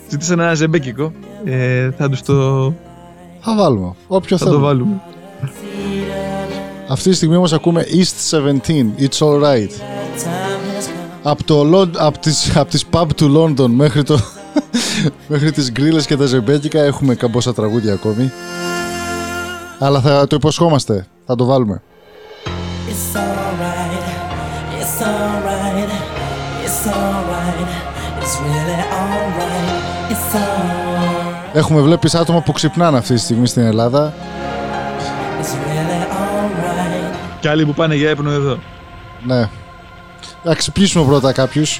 Ζήτησαν ένα ζεμπέκικο. Ε, θα τους το... Θα βάλουμε. Όποιο θα θέλουμε. το βάλουμε. Αυτή τη στιγμή όμως ακούμε East 17, It's Alright. Από, το, Λον- από, τις, από τις pub του Λόνδον μέχρι, το, μέχρι τις γκρίλες και τα ζεμπέκικα έχουμε καμπόσα τραγούδια ακόμη. Αλλά θα το υποσχόμαστε. Θα το βάλουμε. It's alright, it's alright, it's alright, it's really alright, it's alright, Έχουμε βλέπεις άτομα που ξυπνάνε αυτή τη στιγμή στην Ελλάδα. it's really alright. Και άλλοι που πάνε για ύπνο εδώ. Ναι. Θα ξυπνήσουμε πρώτα κάποιους.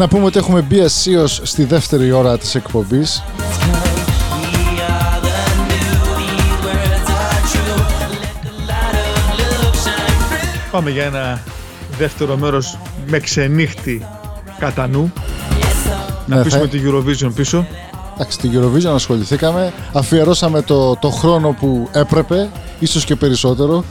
Να πούμε ότι έχουμε μπει αισίως στη δεύτερη ώρα της εκπομπής. Πάμε για ένα δεύτερο μέρος με ξενύχτη κατά νου. Να Ναι, αφήσουμε θα- τη Eurovision πίσω. Εντάξει, στην Eurovision ασχοληθήκαμε. Αφιερώσαμε το, το χρόνο που έπρεπε, ίσως και περισσότερο.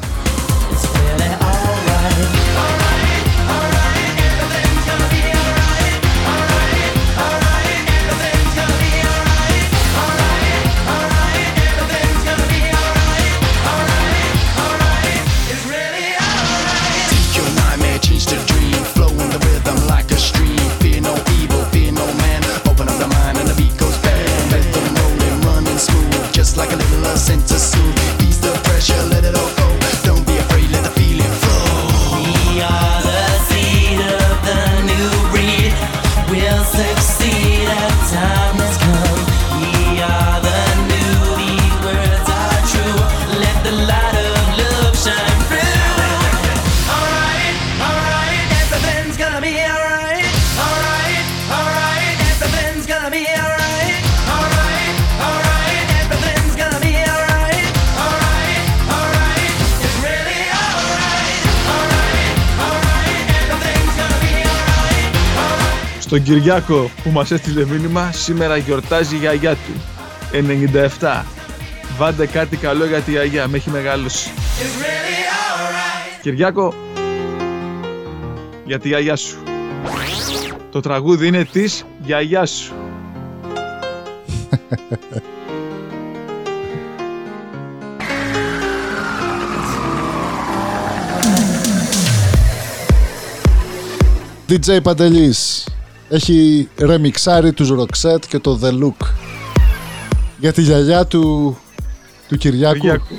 Στον Κυριάκο που μας έστειλε μήνυμα, σήμερα γιορτάζει η γιαγιά του. 97. Βάντε κάτι καλό για τη γιαγιά, με έχει μεγαλώσει. Κυριάκο, για τη γιαγιά σου. Το τραγούδι είναι της γιαγιάς σου. DJ Παντελής έχει ρεμιξάρει τους Roxette και το The Look για τη γιαγιά του, του Κυριάκου. Κυριάκου.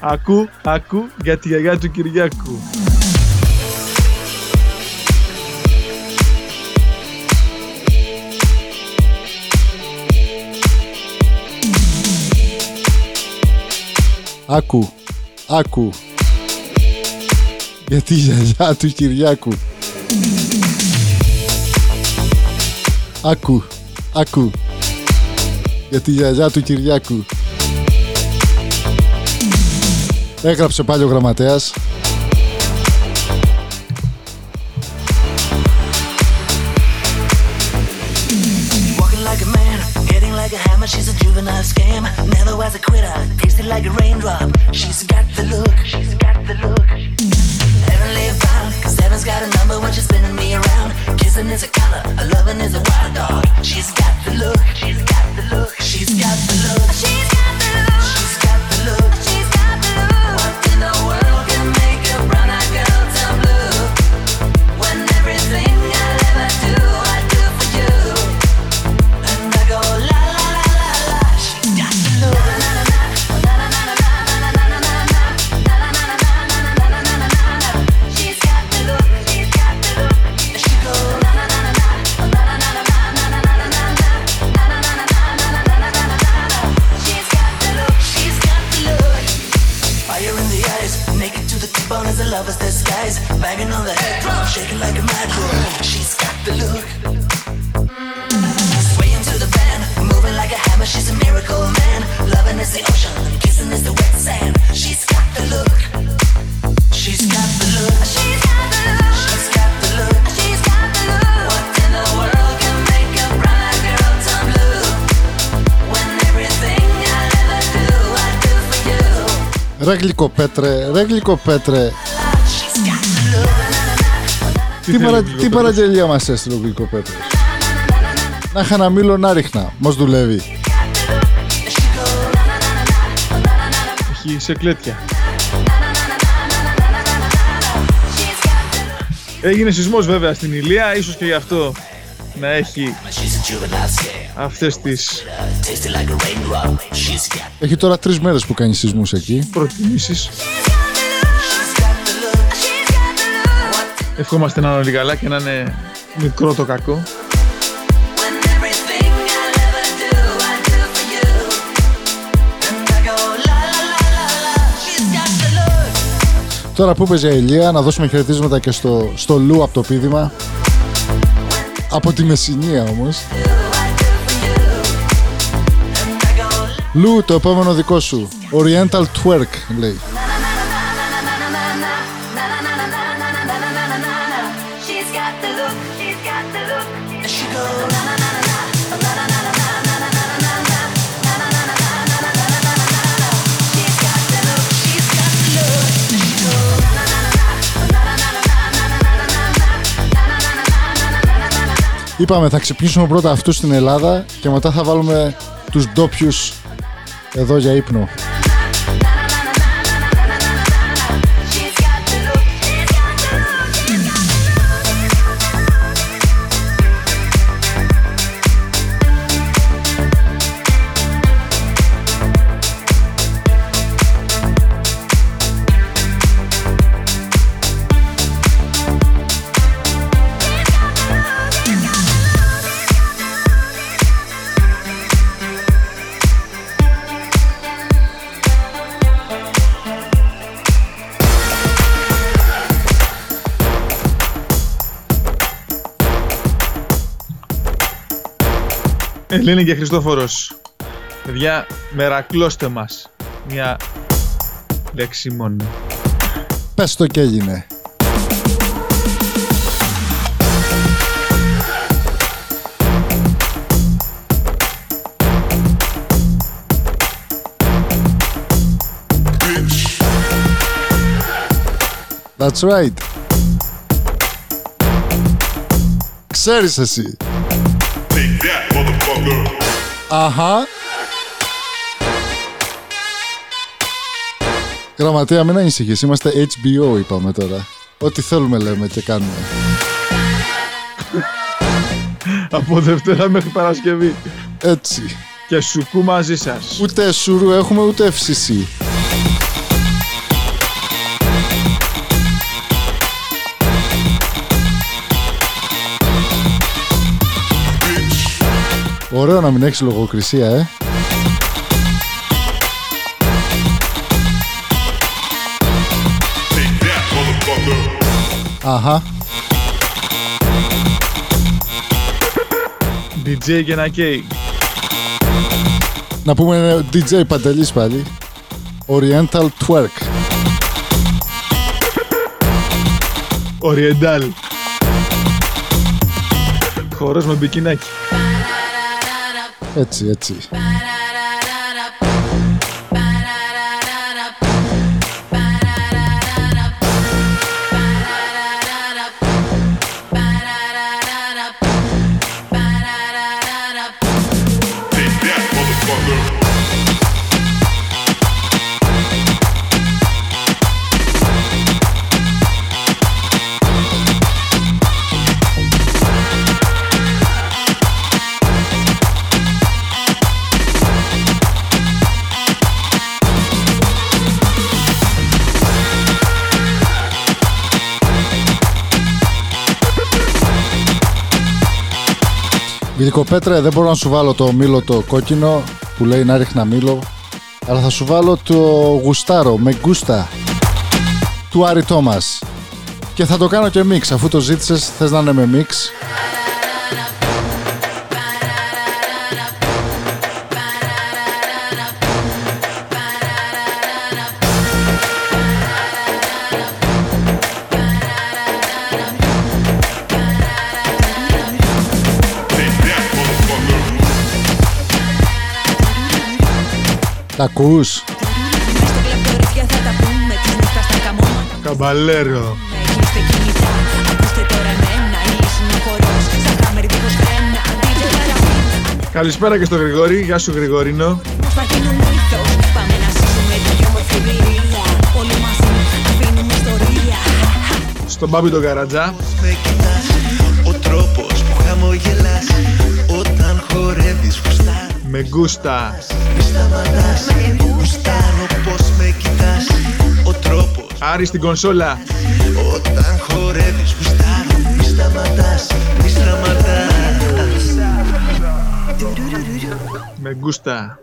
Ακού, ακού για τη γιαγιά του Κυριάκου. Άκου, άκου. Για τη γιαγιά του Κυριάκου. Άκου, άκου. Για τη γιαγιά του Κυριάκου. Έγραψε πάλι ο γραμματέας. Walking like a man, hitting like a hammer. She's a juvenile scam. Never was a quitter. Tasted like a raindrop. She's got the look. She's got the look. Got a number when she's spinning me around. Kissing is a color, a loving is a wild dog. She's got the look. She's got the look. She's got the look. She's Ρε γλυκοπέτρε, ρε γλυκοπέτρε. Τι, παρα... τι παραγγελία μας έστειλε ο γλυκοπέτρες. Να είχα ένα μήλο να ρίχνα. Μας δουλεύει. Έχει σε κλέτια. Έγινε σεισμός βέβαια στην Ηλία, ίσως και γι' αυτό να έχει αυτές τις... Έχει τώρα τρεις μέρες που κάνει σεισμού εκεί. Προτιμήσεις. Ευχόμαστε να είναι όλοι καλά και να είναι μικρό το κακό. Τώρα που έπαιζε η Ελία, να δώσουμε χαιρετίσματα και στο, στο Λου από το πίδημα. Από τη Μεσσηνία όμως. Λου, το επόμενο δικό σου. Oriental Twerk λέει. Είπαμε θα ξυπνήσουμε πρώτα αυτούς στην Ελλάδα και μετά θα βάλουμε τους ντόπιους εδώ για ύπνο. Ελένη και Χριστόφορος. Παιδιά, μερακλώστε μας. Μια λέξη μόνο. Πες το και έγινε. That's right. Ξέρεις εσύ. Αχα. Γραμματέα, μην ανησυχείς. Είμαστε HBO, είπαμε τώρα. Ό,τι θέλουμε λέμε και κάνουμε. Από Δευτέρα μέχρι Παρασκευή. Έτσι. Και σουκού μαζί σας. Ούτε σουρού έχουμε, ούτε FCC. Ωραίο να μην έχεις λογοκρισία, ε. Take that, motherfucker. Αχα. DJ και ένα κέι. Να πούμε είναι DJ Παντελής πάλι. Oriental Twerk. Oriental. Χορός με μπικινάκι. Έτσι, έτσι. Γλυκοπέτρε, δεν μπορώ να σου βάλω το μήλο το κόκκινο που λέει να ρίχνα μήλο, αλλά θα σου βάλω το γουστάρο, με γκούστα του Άρη Τόμας. Και θα το κάνω και μίξ, αφού το ζήτησες, θες να είναι με μίξ. Να ζήσουμε την πιο όμορφη εμπειρία. Όλοι μαζί αφήνουμε ιστορία. Στον Μπάμπη τον Καρατζά. Με κοιτάς, ο τρόπος που χαμογελάς Όταν χορεύεις γουστάρω Με γκούστα. Μη σταματάς, γουστάρω πως με κοιτάς Ο τρόπος Άρη στην κονσόλα. όταν χορεύεις γουστάρω Μη σταματάς, μη σταματάς Με γκούστα.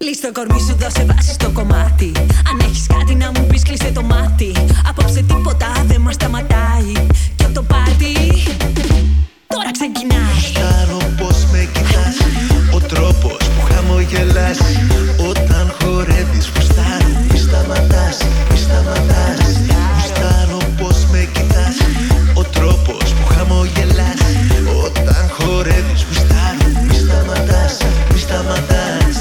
Λύς το κορμί σου, δώσε βάση στο κομμάτι. Αν έχεις κάτι να μου πεις, κλείσε το μάτι. Απόψε τίποτα δεν μας σταματάει. Και το πάρτι τώρα ξεκινάει. Γουστάρω πως με κοιτάς Ο τρόπος που χαμογελάς. Όταν χορεύεις γουστάρω Μη σταματάς, μη σταματάς Γουστάρω πως με κοιτάς. Ο τρόπος που χαμογελάς. Όταν χορεύεις γουστάρω Μη σταματάς, μη σταματάς.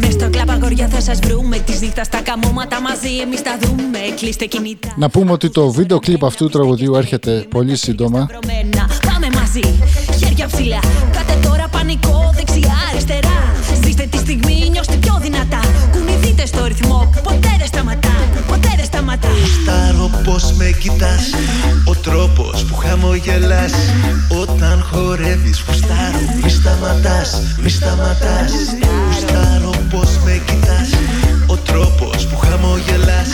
Μες στο κλαμπ αγόρια θα σας βρούμε. Τη νύχτα στα καμώματα μαζί εμείς τα δούμε. Κλείστε κινητά. Να πούμε ότι το βίντεο κλιπ αυτού του τραγουδίου έρχεται πολύ σύντομα. Βρωμένα. Πάμε μαζί, χέρια ψηλά. Κάτε τώρα πανικό, δεξιά, αριστερά. Ζήστε τη στιγμή, νιώστε πιο δυνατά. Κουνηθείτε στο ρυθμό, ποτέ δεν σταματά. Ποτέ δεν σταματά. Γουστάρω πως με κοιτάς Ο τρόπος που χαμογελάς Όταν χορεύεις γουστάρω Μη σταματάς, μη σταματάς Γουστάρω πως με κοιτάς Ο τρόπος που χαμογελάς.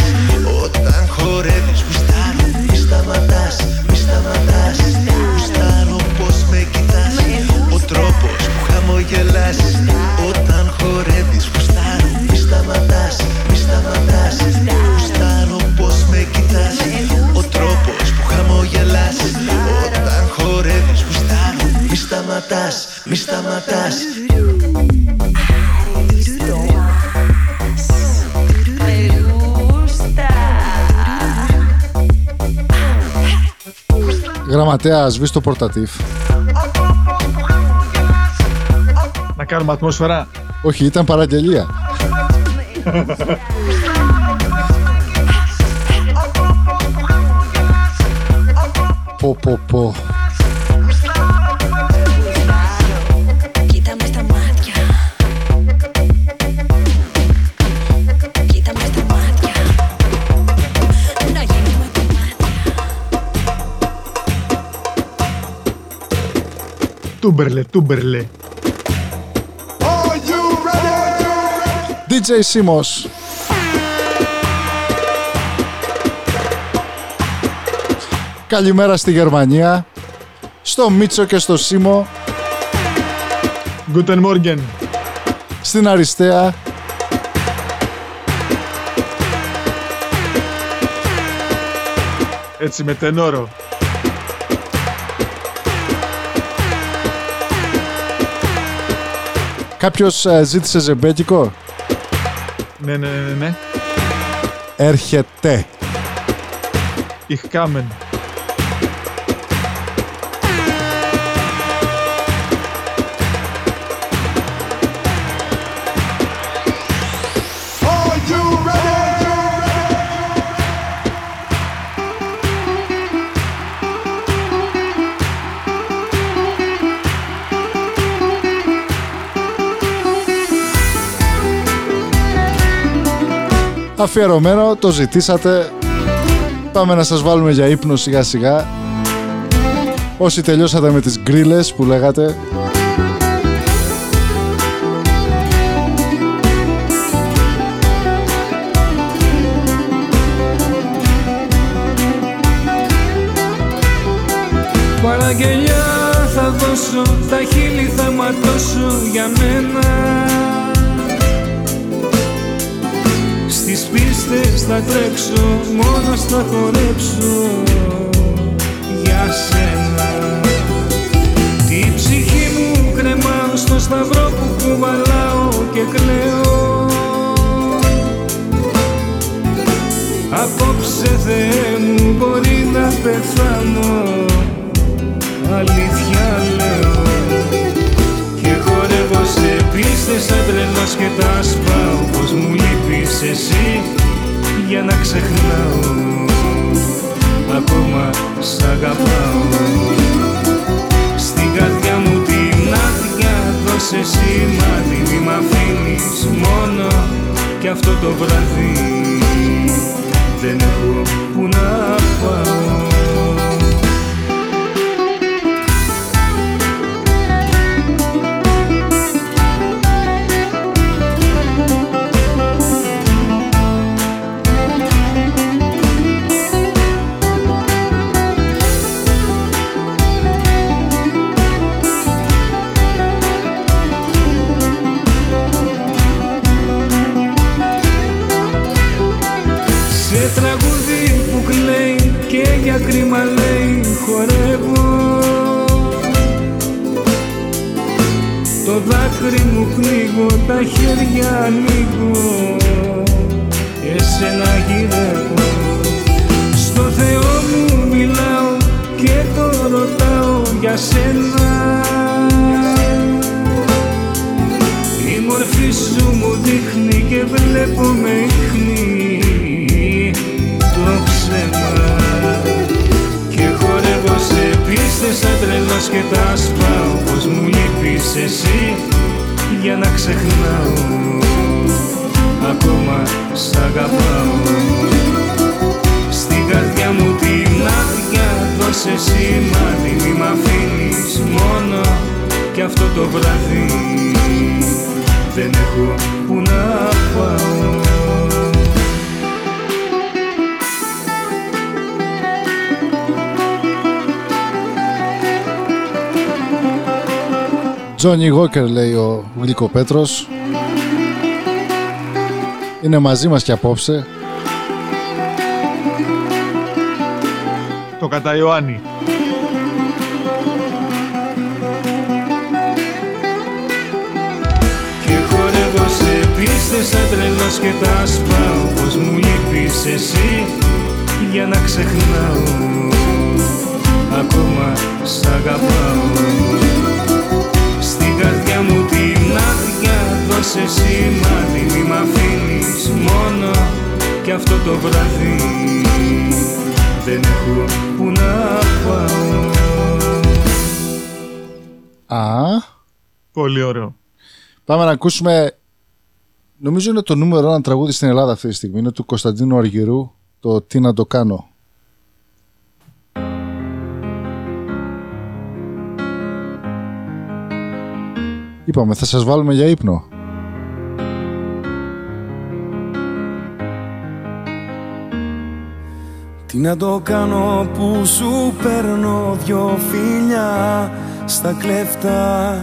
Όταν χορεύεις γουστάρω Μη σταματάς, μη σταματάς. Γουστάρω πως με κοιτάς Ο τρόπος που χαμογελάς. Όταν χορεύεις γουστάρω Μη σταματάς, μη σταματάς. Γουστάρω πως με κοιτάς Ο τρόπος που χαμογελάς. Όταν χορεύεις γουστάρω Μη σταματάς, μη σταματάς Γραμματέας, σβήσει το πορτατίφ. Να κάνουμε ατμόσφαιρα. Όχι, ήταν παραγγελία. Πω πω πω. Τούμπερλε, τούμπερλε. DJ Σίμος. Καλημέρα στη Γερμανία, στο Μίτσο και στο Σίμο. Guten Morgen. στην Αριστεία. Έτσι με τενόρο. Κάποιος ε, ζήτησε ζεμπέκικο; Ναι, ναι, ναι, ναι. Έρχεται. Ich kamen. Αφιερωμένο, το ζητήσατε. Πάμε να σας βάλουμε για ύπνο σιγά σιγά. Όσοι τελειώσατε με τις γκρίλες που λέγατε. Παραγγελιά θα δώσω, τα χείλη θα ματώσω για μένα Στις πίστες θα τρέξω, μόνος θα χορέψω. Για σένα. Τη ψυχή μου κρεμάω στο σταυρό που κουβαλάω και κλαίω. Απόψε Θεέ μου μπορεί να πεθάνω. Αλήθεια λέω. Και χορεύω σε πίστες σαν τρελός και τα σπάω. Πως μου λείπεις εσύ για να ξεχνάω. Ακόμα σ' αγαπάω. Στην καρδιά μου την άδεια δώσε σημάδι Μη μ' αφήνεις μόνο. Κι αυτό το βράδυ δεν έχω που να πάω τραγούδι που κλαίει και για κρίμα λέει χορεύω Το δάκρυ μου πνίγω, τα χέρια ανοίγω Εσένα γυρεύω. Στο Θεό μου μιλάω και το ρωτάω για σένα. Η μορφή σου μου δείχνει και βλέπω με ίχνη σε πίστες σαν τρελός και τα σπάω Πως μου λείπεις εσύ για να ξεχνάω. Ακόμα σ' αγαπάω. Στην καρδιά μου την άδεια δώσε σημάδι Μη μ' αφήνεις μόνο. Κι αυτό το βράδυ Δεν έχω που να πάω Τζόνι Γόκερ λέει ο Γλυκό Πέτρος. Είναι μαζί μας και απόψε. Το κατά Ιωάννη. Και χορεύω σε πίστες σαν τρελός και τα σπάω Πως μου λείπεις εσύ για να ξεχνάω Ακόμα σ' αγαπάω Στην καρδιά μου την άδεια δώσε σημάδι Μη μ' αφήνεις μόνο κι αυτό το βράδυ Δεν έχω που να πάω Α, Πολύ ωραίο. πάμε να ακούσουμε. Νομίζω είναι το νούμερο ένα τραγούδι στην Ελλάδα αυτή τη στιγμή. Είναι του Κωνσταντίνου Αργυρού. Το Τι να το κάνω. Είπαμε, θα σας βάλουμε για ύπνο. Τι να το κάνω που σου παίρνω δυο φιλιά στα κλέφτα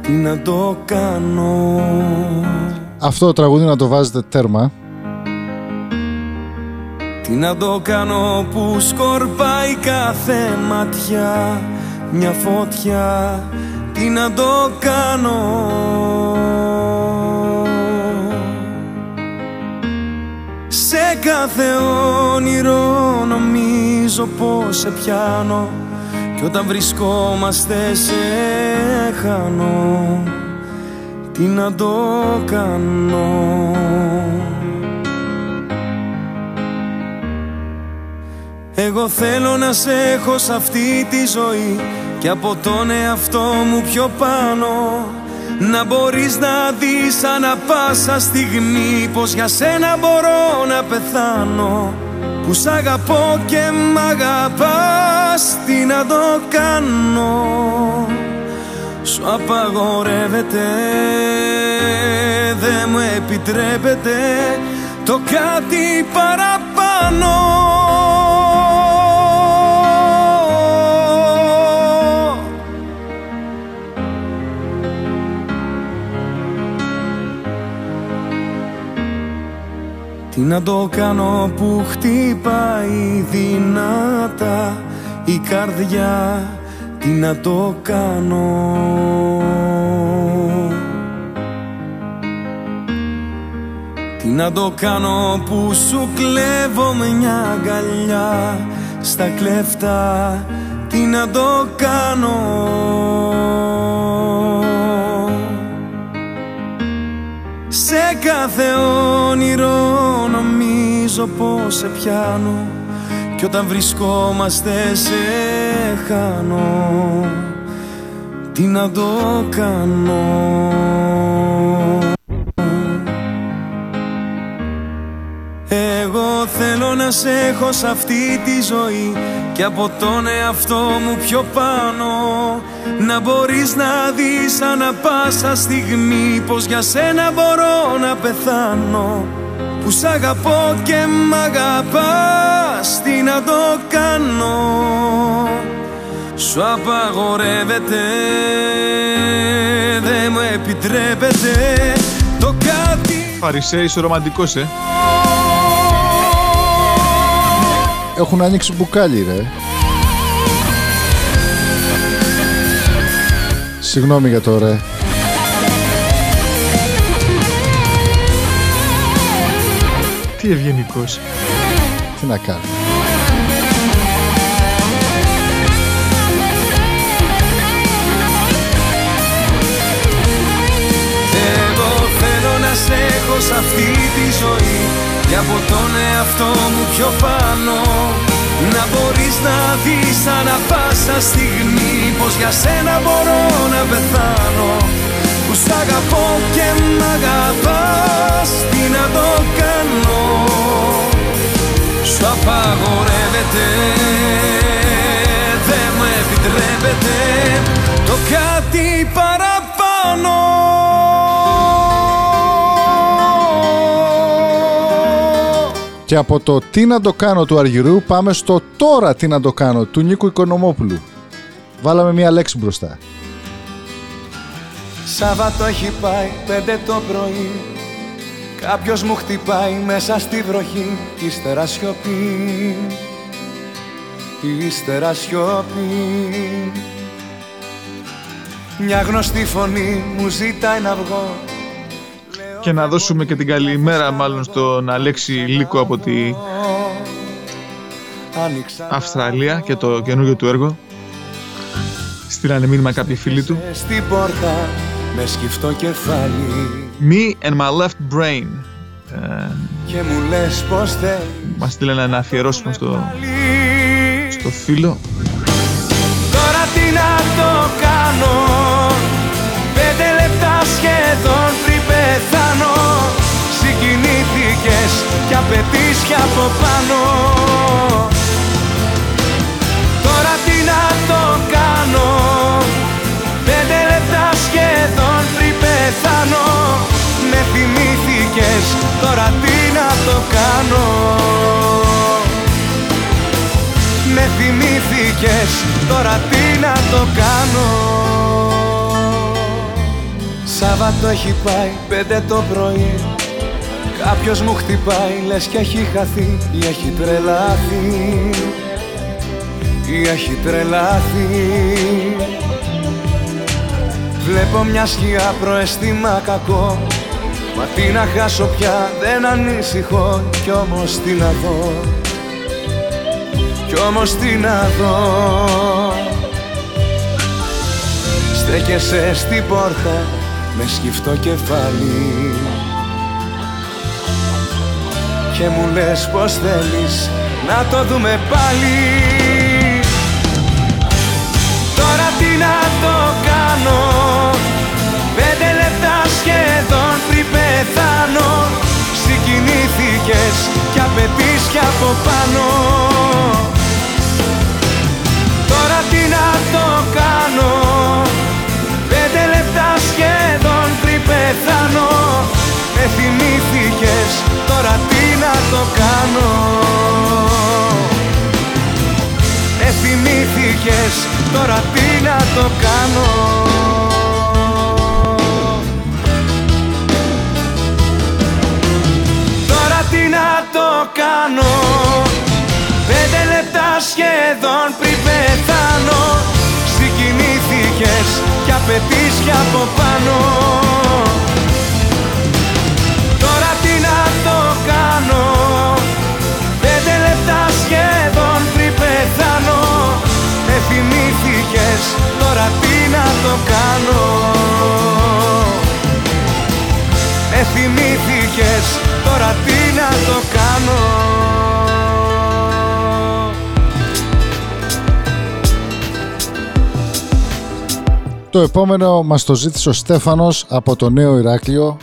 Τι να το κάνω Αυτό το τραγούδι να το βάζετε τέρμα. Τι να το κάνω που σκορπάει κάθε ματιά Μια φωτιά Τι να το κάνω. Σε κάθε όνειρο νομίζω πως σε πιάνω Κι όταν βρισκόμαστε σε χάνω. Τι να το κάνω. Εγώ θέλω να σε έχω σε αυτή τη ζωή Και από τον εαυτό μου πιο πάνω Να μπορείς να δεις ανά πάσα στιγμή Πως για σένα μπορώ να πεθάνω. Που σ' αγαπώ και μ' αγαπάς Τι να το κάνω. Σου απαγορεύεται Δεν μου επιτρέπεται Το κάτι παραπάνω να το κάνω που χτυπάει δυνατά η καρδιά Τι να το κάνω. Τι να το κάνω που σου κλέβω μια αγκαλιά Στα κλέφτα Τι να το κάνω Σε κάθε όνειρο νομίζω πως σε πιάνω. Κι όταν βρισκόμαστε σε χάνω. Τι να το κάνω να σε έχω σε αυτή τη ζωή Και από τον εαυτό μου πιο πάνω. Να μπορείς να δεις ανά πάσα στιγμή Πως για σένα μπορώ να πεθάνω. Που σ' αγαπώ και μ' αγαπάς Τι να το κάνω. Σου απαγορεύεται Δεν μου επιτρέπεται Το κάτι. Φαρισέ, είσαι ρομαντικός, ε. Έχουν ανοίξει μπουκάλι ρε. Συγγνώμη για το ρε. Τι ευγενικός. Τι να κάνω. Εγώ θέλω να σε έχω σε αυτή τη ζωή Και από τον εαυτό μου πιο πάνω. Να μπορείς να δεις ανά πάσα στιγμή Πως για σένα μπορώ να πεθάνω. Που σ' αγαπώ και μ' αγαπάς Τι να το κάνω. Σου απαγορεύεται Δεν μου επιτρέπεται Το κάτι παραπάνω Και από το τι να το κάνω του Αργυρού πάμε στο τώρα τι να το κάνω του Νίκου Οικονομόπουλου. Βάλαμε μία λέξη μπροστά. Σάββατο έχει πάει πέντε το πρωί. Κάποιος μου χτυπάει μέσα στη βροχή. Κι ύστερα σιωπή. Ύστερα σιωπή. Μια γνωστή φωνή μου ζητάει να βγω Και να δώσουμε και την καλημέρα μάλλον στον Αλέξη Λίκο από τη Άνοιξα Αυστραλία και το καινούργιο του έργο. Στείλανε μήνυμα κάποιοι φίλοι του. στην πόρτα με σκυφτό κεφάλι Me and my left brain. Ε, Και μου λες πως θέλεις μας στείλανε να αφιερώσουμε στο, στο φίλο. Τώρα τι να το κάνω Πέντε λεπτά σχεδόν πριν πεθάνω Συγκινήθηκες κι απαιτείς κι από πάνω. Τώρα τι να το κάνω. Πέντε λεπτά σχεδόν πριν πεθάνω. Με θυμήθηκες τώρα τι να το κάνω. Με θυμήθηκες, τώρα τι να το κάνω Σάββατο έχει πάει πέντε το πρωί. Κάποιος μου χτυπάει λες και έχει χαθεί ή έχει τρελαθεί. Ή έχει τρελαθεί. Βλέπω μια σκιά προαισθήμα κακό. Μα τι να χάσω πια δεν ανησυχώ. Κι όμως τι να δω. Κι όμως τι να δω. Στέκεσαι στην πόρτα με σκυφτό κεφάλι. Και μου λες πως θέλεις να το δούμε πάλι. Τώρα τι να το κάνω. Πέντε λεπτά σχεδόν πριν πεθάνω. Συγκινήθηκες κι απαιτείς κι από πάνω πεθάνω. Με θυμήθηκες τώρα τι να το κάνω. Με θυμήθηκες τώρα τι να το κάνω. Τώρα τι να το κάνω. Πέντε λεπτά σχεδόν πριν πεθάνω. Συγκινήθηκες κι απαιτείς κι από πάνω. Τώρα τι να το κάνω. Πέντε λεπτά σχεδόν πριν πεθάνω. Με θυμήθηκες τώρα τι να το κάνω. Με θυμήθηκες τώρα τι να το κάνω Το επόμενο μας το ζήτησε ο Στέφανος από το Νέο Ηράκλειο.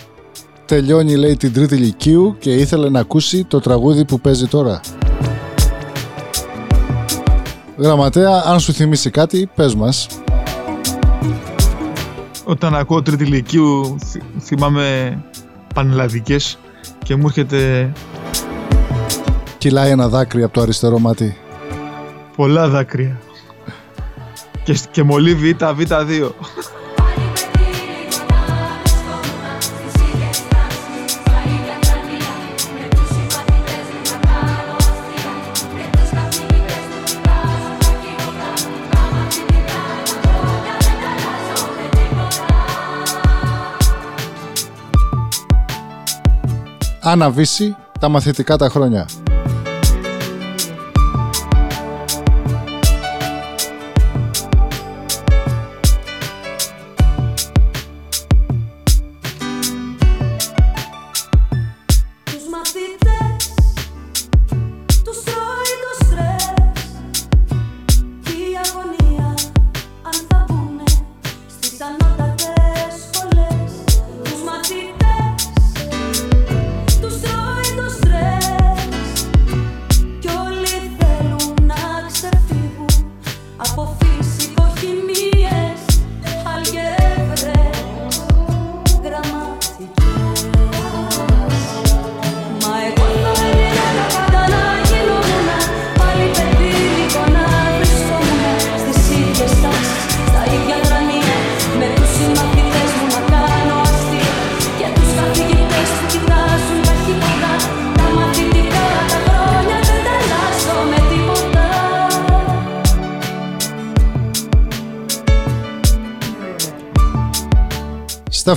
Τελειώνει λέει την τρίτη λυκείου και ήθελε να ακούσει το τραγούδι που παίζει τώρα. Γραμματέα, αν σου θυμίσει κάτι, πες μας. Όταν ακούω τρίτη ηλικίου θυ- θυμάμαι πανελλαδικές και μου έρχεται Κυλάει ένα δάκρυ από το αριστερό μάτι. πολλά δάκρυα. Και, και μολύβι ήττα β2. Άννα Βύση, τα μαθητικά τα χρόνια.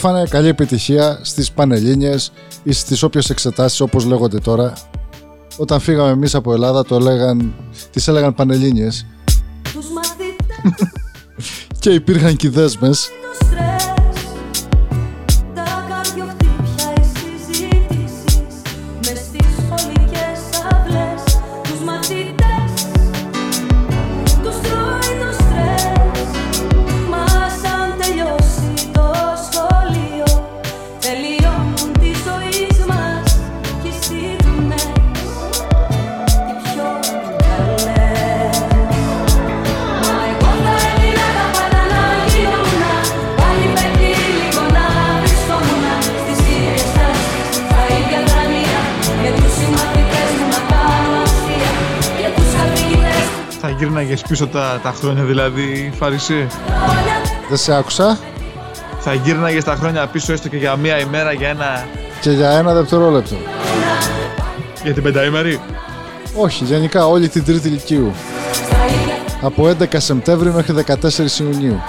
Στέφανε, καλή επιτυχία στις Πανελλήνιες ή στις όποιες εξετάσεις όπως λέγονται τώρα. Όταν φύγαμε εμείς από Ελλάδα το λέγαν, τις έλεγαν Πανελλήνιες Τους μαθητές και υπήρχαν και οι δέσμες. Πίσω τα, τα χρόνια δηλαδή, Φαρισί. Δεν σε άκουσα. Θα γύρναγες στα χρόνια πίσω έστω και για μία ημέρα για ένα. Και για ένα δευτερόλεπτο. για την πενταήμερη; Όχι, γενικά όλη την τρίτη ηλικίου. Από 11 Σεπτέμβρη μέχρι 14 Ιουνίου.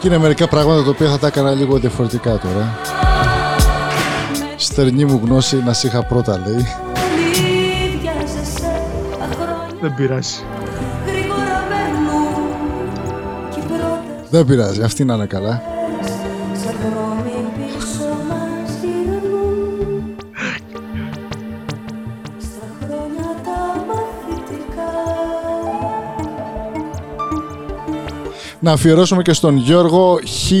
Και είναι μερικά πράγματα τα οποία θα τα έκανα λίγο διαφορετικά τώρα. Στερνή μου γνώση να σ' είχα πρώτα λέει. Δεν πειράζει. Δεν πειράζει, αυτή να είναι καλά. Να αφιερώσουμε και στον Γιώργο Χ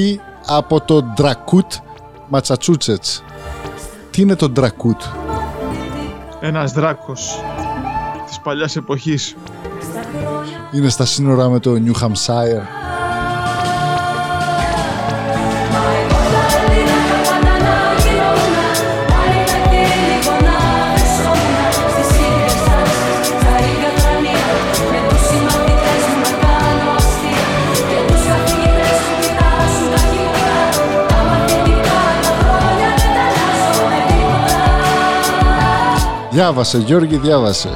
από το Ντρακούτ Ματσατσούτσετς. Τι είναι το Ντρακούτ; Ένας δράκος της παλιάς εποχής. Είναι στα σύνορα με το New Hampshire. Διάβασε, Γιώργη, διάβασε.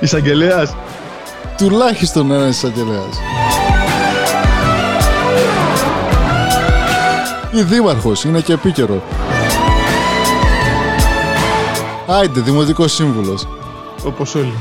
Εισαγγελέας. Τουλάχιστον ένα εισαγγελέας. Ή δήμαρχος, είναι και επίκαιρο. Άιντε, δημοτικός σύμβουλος. Όπως όλοι.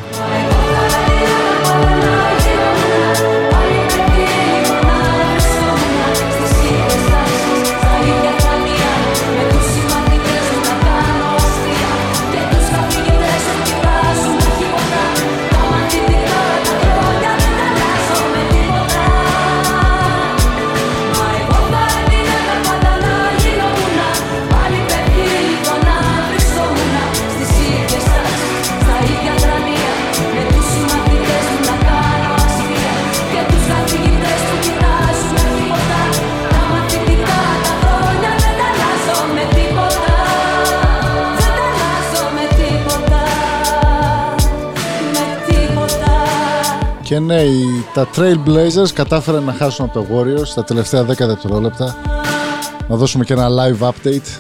Και ναι, οι- τα Trailblazers κατάφεραν να χάσουν από το Warriors στα τελευταία 10 δευτερόλεπτα. Να δώσουμε και ένα live update.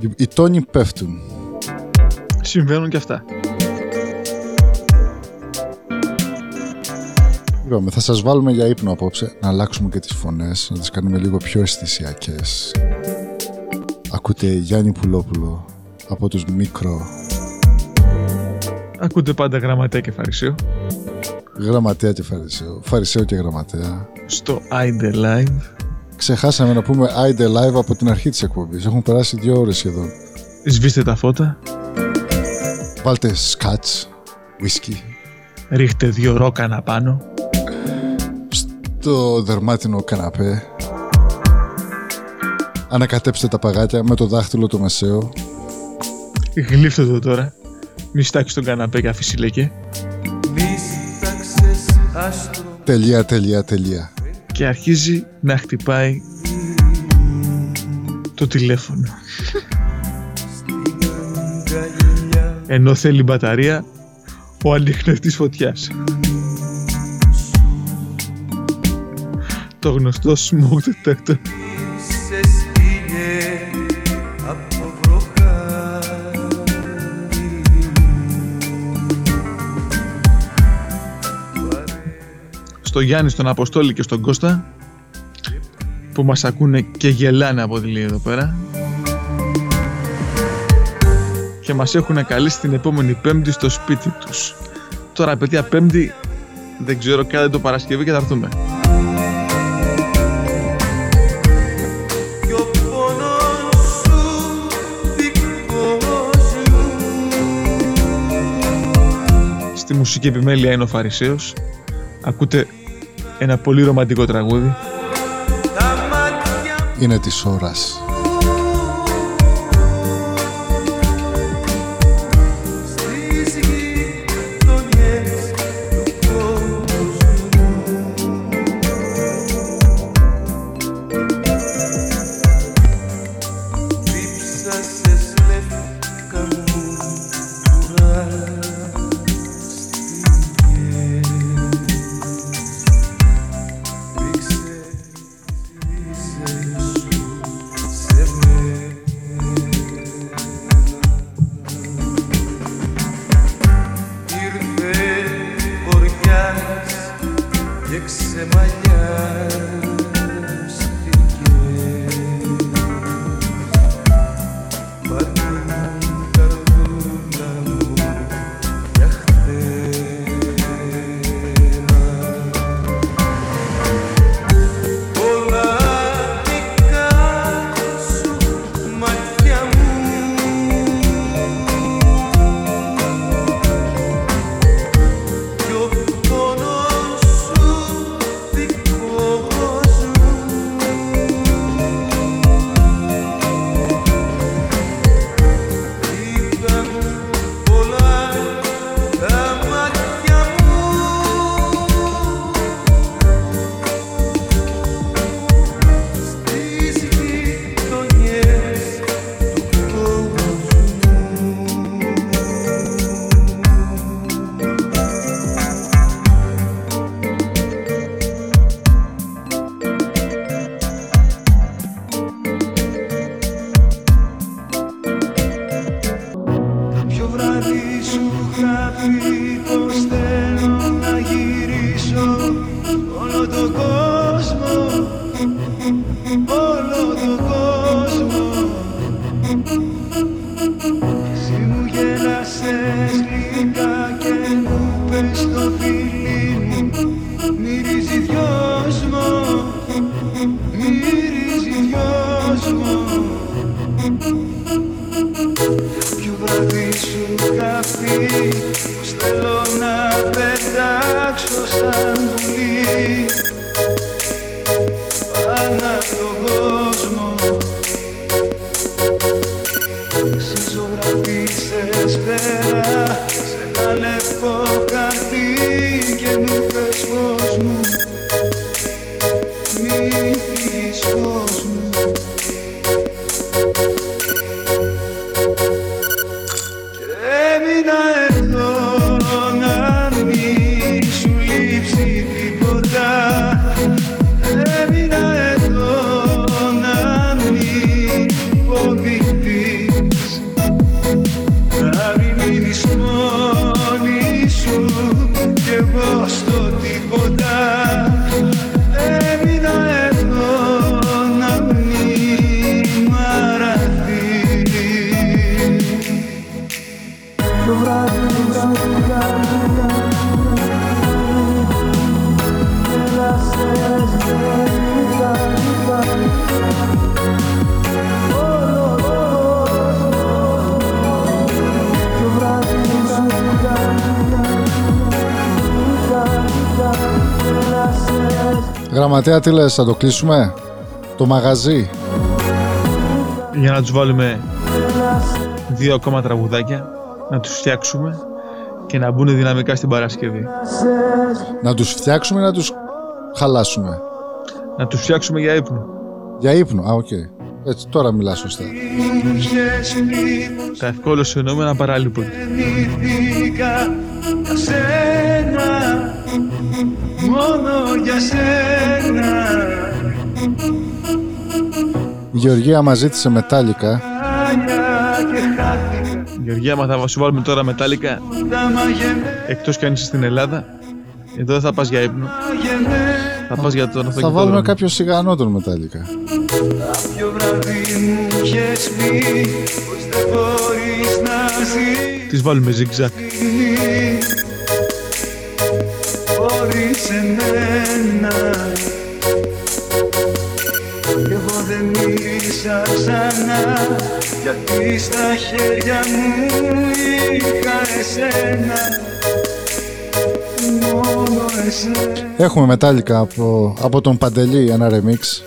Οι- Οι τόνοι πέφτουν. Συμβαίνουν και αυτά. Είπαμε, θα σας βάλουμε για ύπνο απόψε, να αλλάξουμε και τις φωνές, να τις κάνουμε λίγο πιο αισθησιακές. Ακούτε Γιάννη Πουλόπουλο από τους Μικρό, Ακούτε πάντα γραμματέα και φαρισαίο. γραμματέα και φαρισαίο, φαρισαίο και γραμματέα. Στο Ide Live. Ξεχάσαμε να πούμε Ide Live από την αρχή της εκπομπής. Έχουν περάσει δύο ώρες σχεδόν. Σβήστε τα φώτα. Βάλτε σκάτς, whisky, Ρίχτε δύο ρόκανα πάνω. το δερμάτινο καναπέ. Ανακατέψτε τα παγάκια με το δάχτυλο το μεσαίο. Γλύφτε το τώρα. Μη στάξει τον καναπέ και αφήσει λέγε. Τελεία, τελεία, τελεία. Και αρχίζει να χτυπάει το τηλέφωνο. Ενώ θέλει μπαταρία ο ανιχνευτής φωτιάς. Το γνωστό smoke detector. Στο Γιάννη, στον Αποστόλη και στον Κώστα που μας ακούνε και γελάνε από τη λίγη εδώ πέρα και μας έχουν καλέσει την επόμενη πέμπτη στο σπίτι τους. Τώρα παιδιά πέμπτη δεν ξέρω κάτι το Παρασκευή και θα έρθουμε. Στη μουσική επιμέλεια είναι ο Φαρισαίος. Ακούτε ένα πολύ ρομαντικό τραγούδι. Είναι της ώρας. Γραμματέα, τι λες, θα το κλείσουμε; Το μαγαζί. Για να τους βάλουμε δύο ακόμα τραγουδάκια, να τους φτιάξουμε και να μπουν δυναμικά στην Παρασκευή. Να τους φτιάξουμε ή να τους χαλάσουμε; Να τους φτιάξουμε για ύπνο. Για ύπνο. Α, οκ. Έτσι, τώρα μιλάς σωστά. Τα ευκόλως εννοούμενα παράλοιπο. Γεννήθηκα για σένα Μόνο για σένα Η Γεωργία μας ζήτησε μετάλλικα. Άνια και χάθηκα Γεωργία, μα θα σου βάλουμε τώρα μετάλλικα, Τα μαγεμένα εκτός κι αν είσαι στην Ελλάδα, εδώ δεν θα πας για ύπνο. Θα πας για τον Θα αυτοκινητόδρομο. βάλουμε κάποιο σιγανό τον μετάλλικα. Κάποιο βράδυ μου χωρίς εμένα Κι εγώ δεν μίλησα ξανά Γιατί στα χέρια μου είχα εσένα. Μόνο εσένα. Έχουμε μετάλλικα από, από τον Παντελή, ένα remix.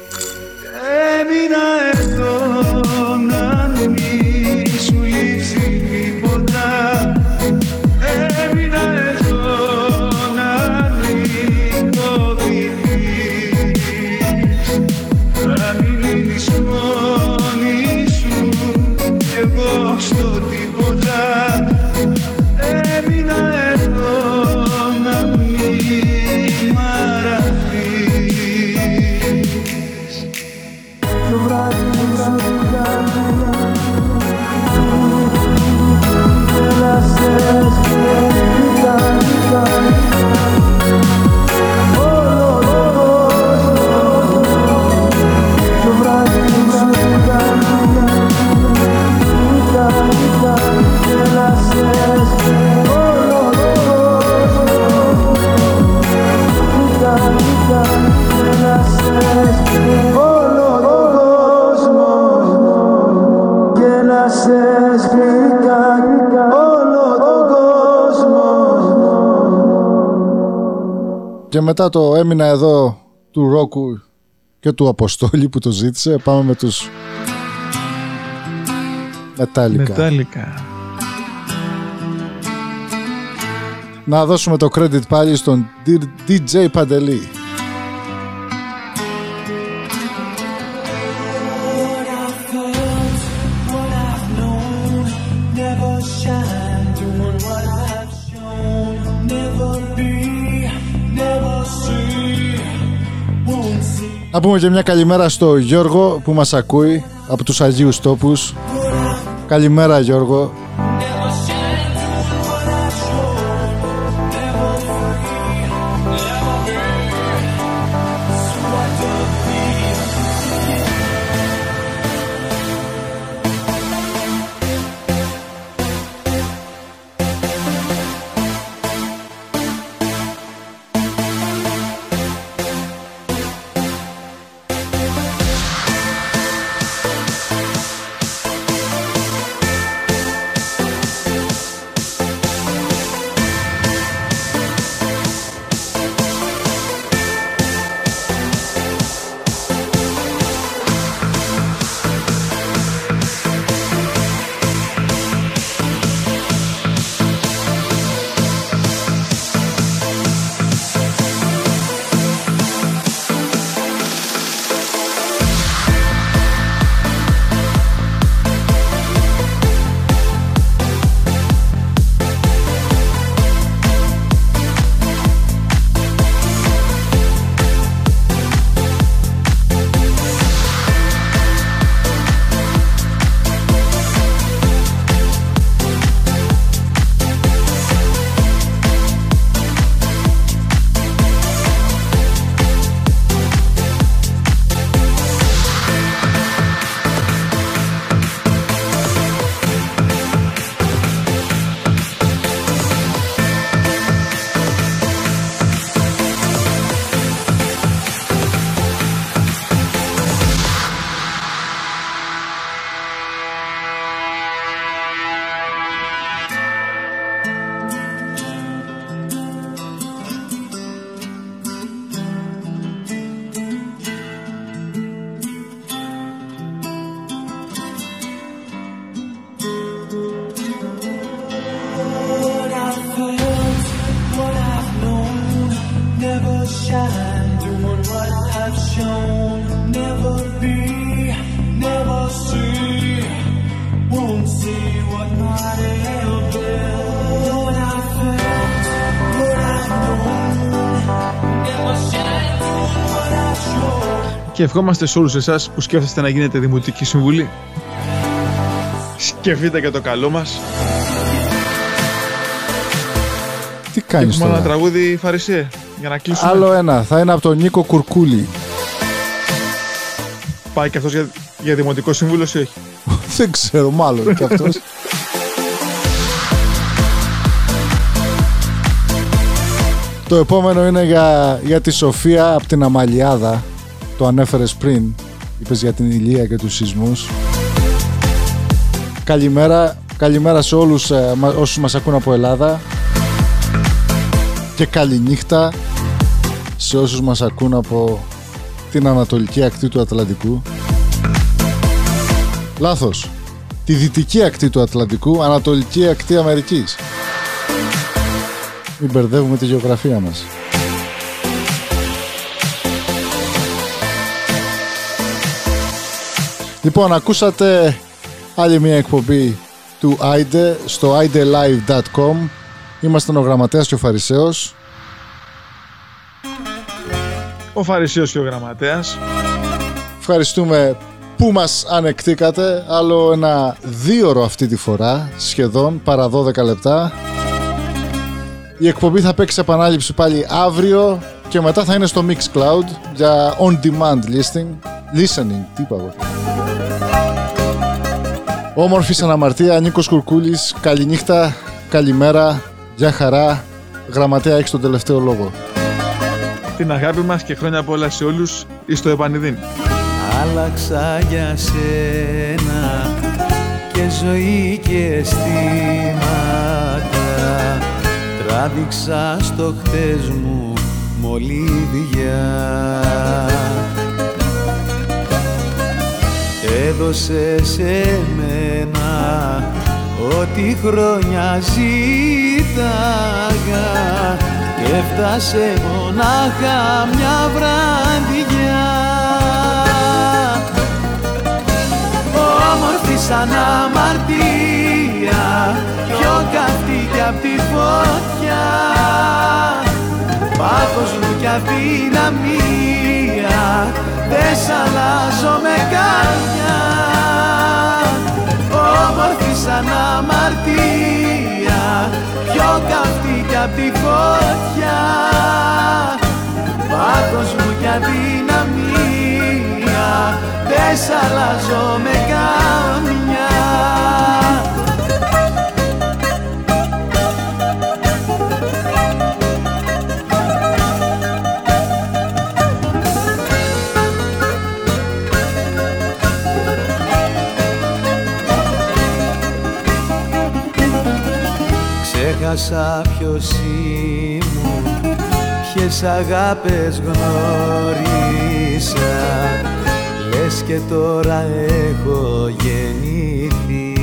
Έμεινα εδώ Και μετά το έμεινα εδώ του Ρόκου και του Αποστόλη που το ζήτησε, πάμε με τους μετάλλικα. Μετάλλικα. Να δώσουμε το credit πάλι στον DJ Παντελή. Να πούμε και μια καλημέρα στο Γιώργο που μας ακούει από τους Αγίους Τόπους. Καλημέρα Γιώργο. Ευχόμαστε σε όλους εσάς που σκέφτεστε να γίνετε Δημοτική Συμβουλή. Σκεφτείτε και το καλό μας. Τι κάνεις Έχουμε ένα τώρα. τραγούδι Φαρισίε για να κλείσουμε. Άλλο ένα. Θα είναι από τον Νίκο Κουρκούλη. Πάει και αυτός για, για Δημοτικό Σύμβουλο ή όχι; Δεν ξέρω, μάλλον και αυτός. Το επόμενο είναι για, για τη Σοφία από την Αμαλιάδα. Το ανέφερες πριν. Είπες για την ηλία και τους σεισμούς. Καλημέρα. Καλημέρα σε όλους ε, μα- όσους μας ακούν από Ελλάδα. Και καληνύχτα σε όσους μας ακούν από την ανατολική ακτή του Ατλαντικού. Λάθος. Τη δυτική ακτή του Ατλαντικού, ανατολική ακτή Αμερικής. Μην μπερδεύουμε τη γεωγραφία μας. Λοιπόν, ακούσατε άλλη μια εκπομπή του Άιντε στο idelive.com. Είμαστε ο Γραμματέας και ο Φαρισαίος. Ο Φαρισίος και ο Γραμματέας. Ευχαριστούμε που μας ανεκτήκατε. Άλλο ένα δίωρο αυτή τη φορά, σχεδόν, παρά 12 λεπτά. Η εκπομπή θα παίξει επανάληψη πάλι αύριο και μετά θα είναι στο Mixcloud για on-demand listening. Listening, τι είπα εγώ. Όμορφη σαν αμαρτία, Νίκος Κουρκούλης, καληνύχτα, καλημέρα, γεια χαρά. Γραμματέα, έχεις τον τελευταίο λόγο. Την αγάπη μας και χρόνια πολλά σε όλους εις το επανειδήν. Άλλαξα για σένα και ζωή και αισθήματα Τράβηξα στο χτες μου μολύβια Έδωσε σε μένα. Ό,τι χρόνια ζήταγα και έφτασε μονάχα μια βραδιά. Όμορφης σαν αμαρτία πιο καυτή κι απ' τη φωτιά. Πάθος μου κι αδυναμία δεν σ' αλλάζω με καρδιά. Όμορφη σαν αμαρτία. Πιο καυτή κι απ' τη φωτιά. Πάθος μου κι αδυναμία. Δεν σ' αλλάζω με καμιά Ξέχασα ποιος ήμουν Ποιες αγάπες γνώρισα. Λες και τώρα έχω γεννηθεί.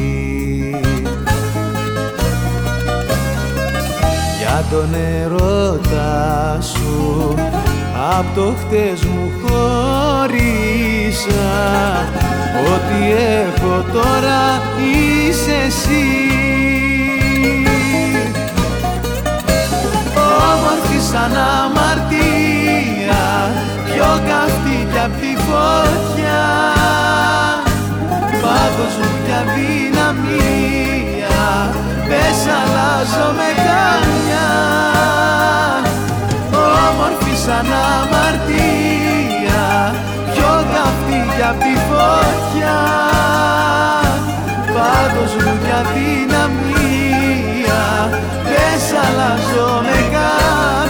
Για τον ερώτα σου Απ' το χτες μου χώρισα. Ό,τι έχω τώρα είσαι εσύ όμορφη σαν αμαρτία. Πιο καυτής κι απ' τη φωτιά. Πάθος μου κι αδυναμία. Δεν σ' αλλάζω με καμιά. Όμορφη σαν αμαρτία. Πιο καυτής κι απ' τη φωτιά. Πάθος μου κι αδυναμία δεν σ' αλλάζω με καν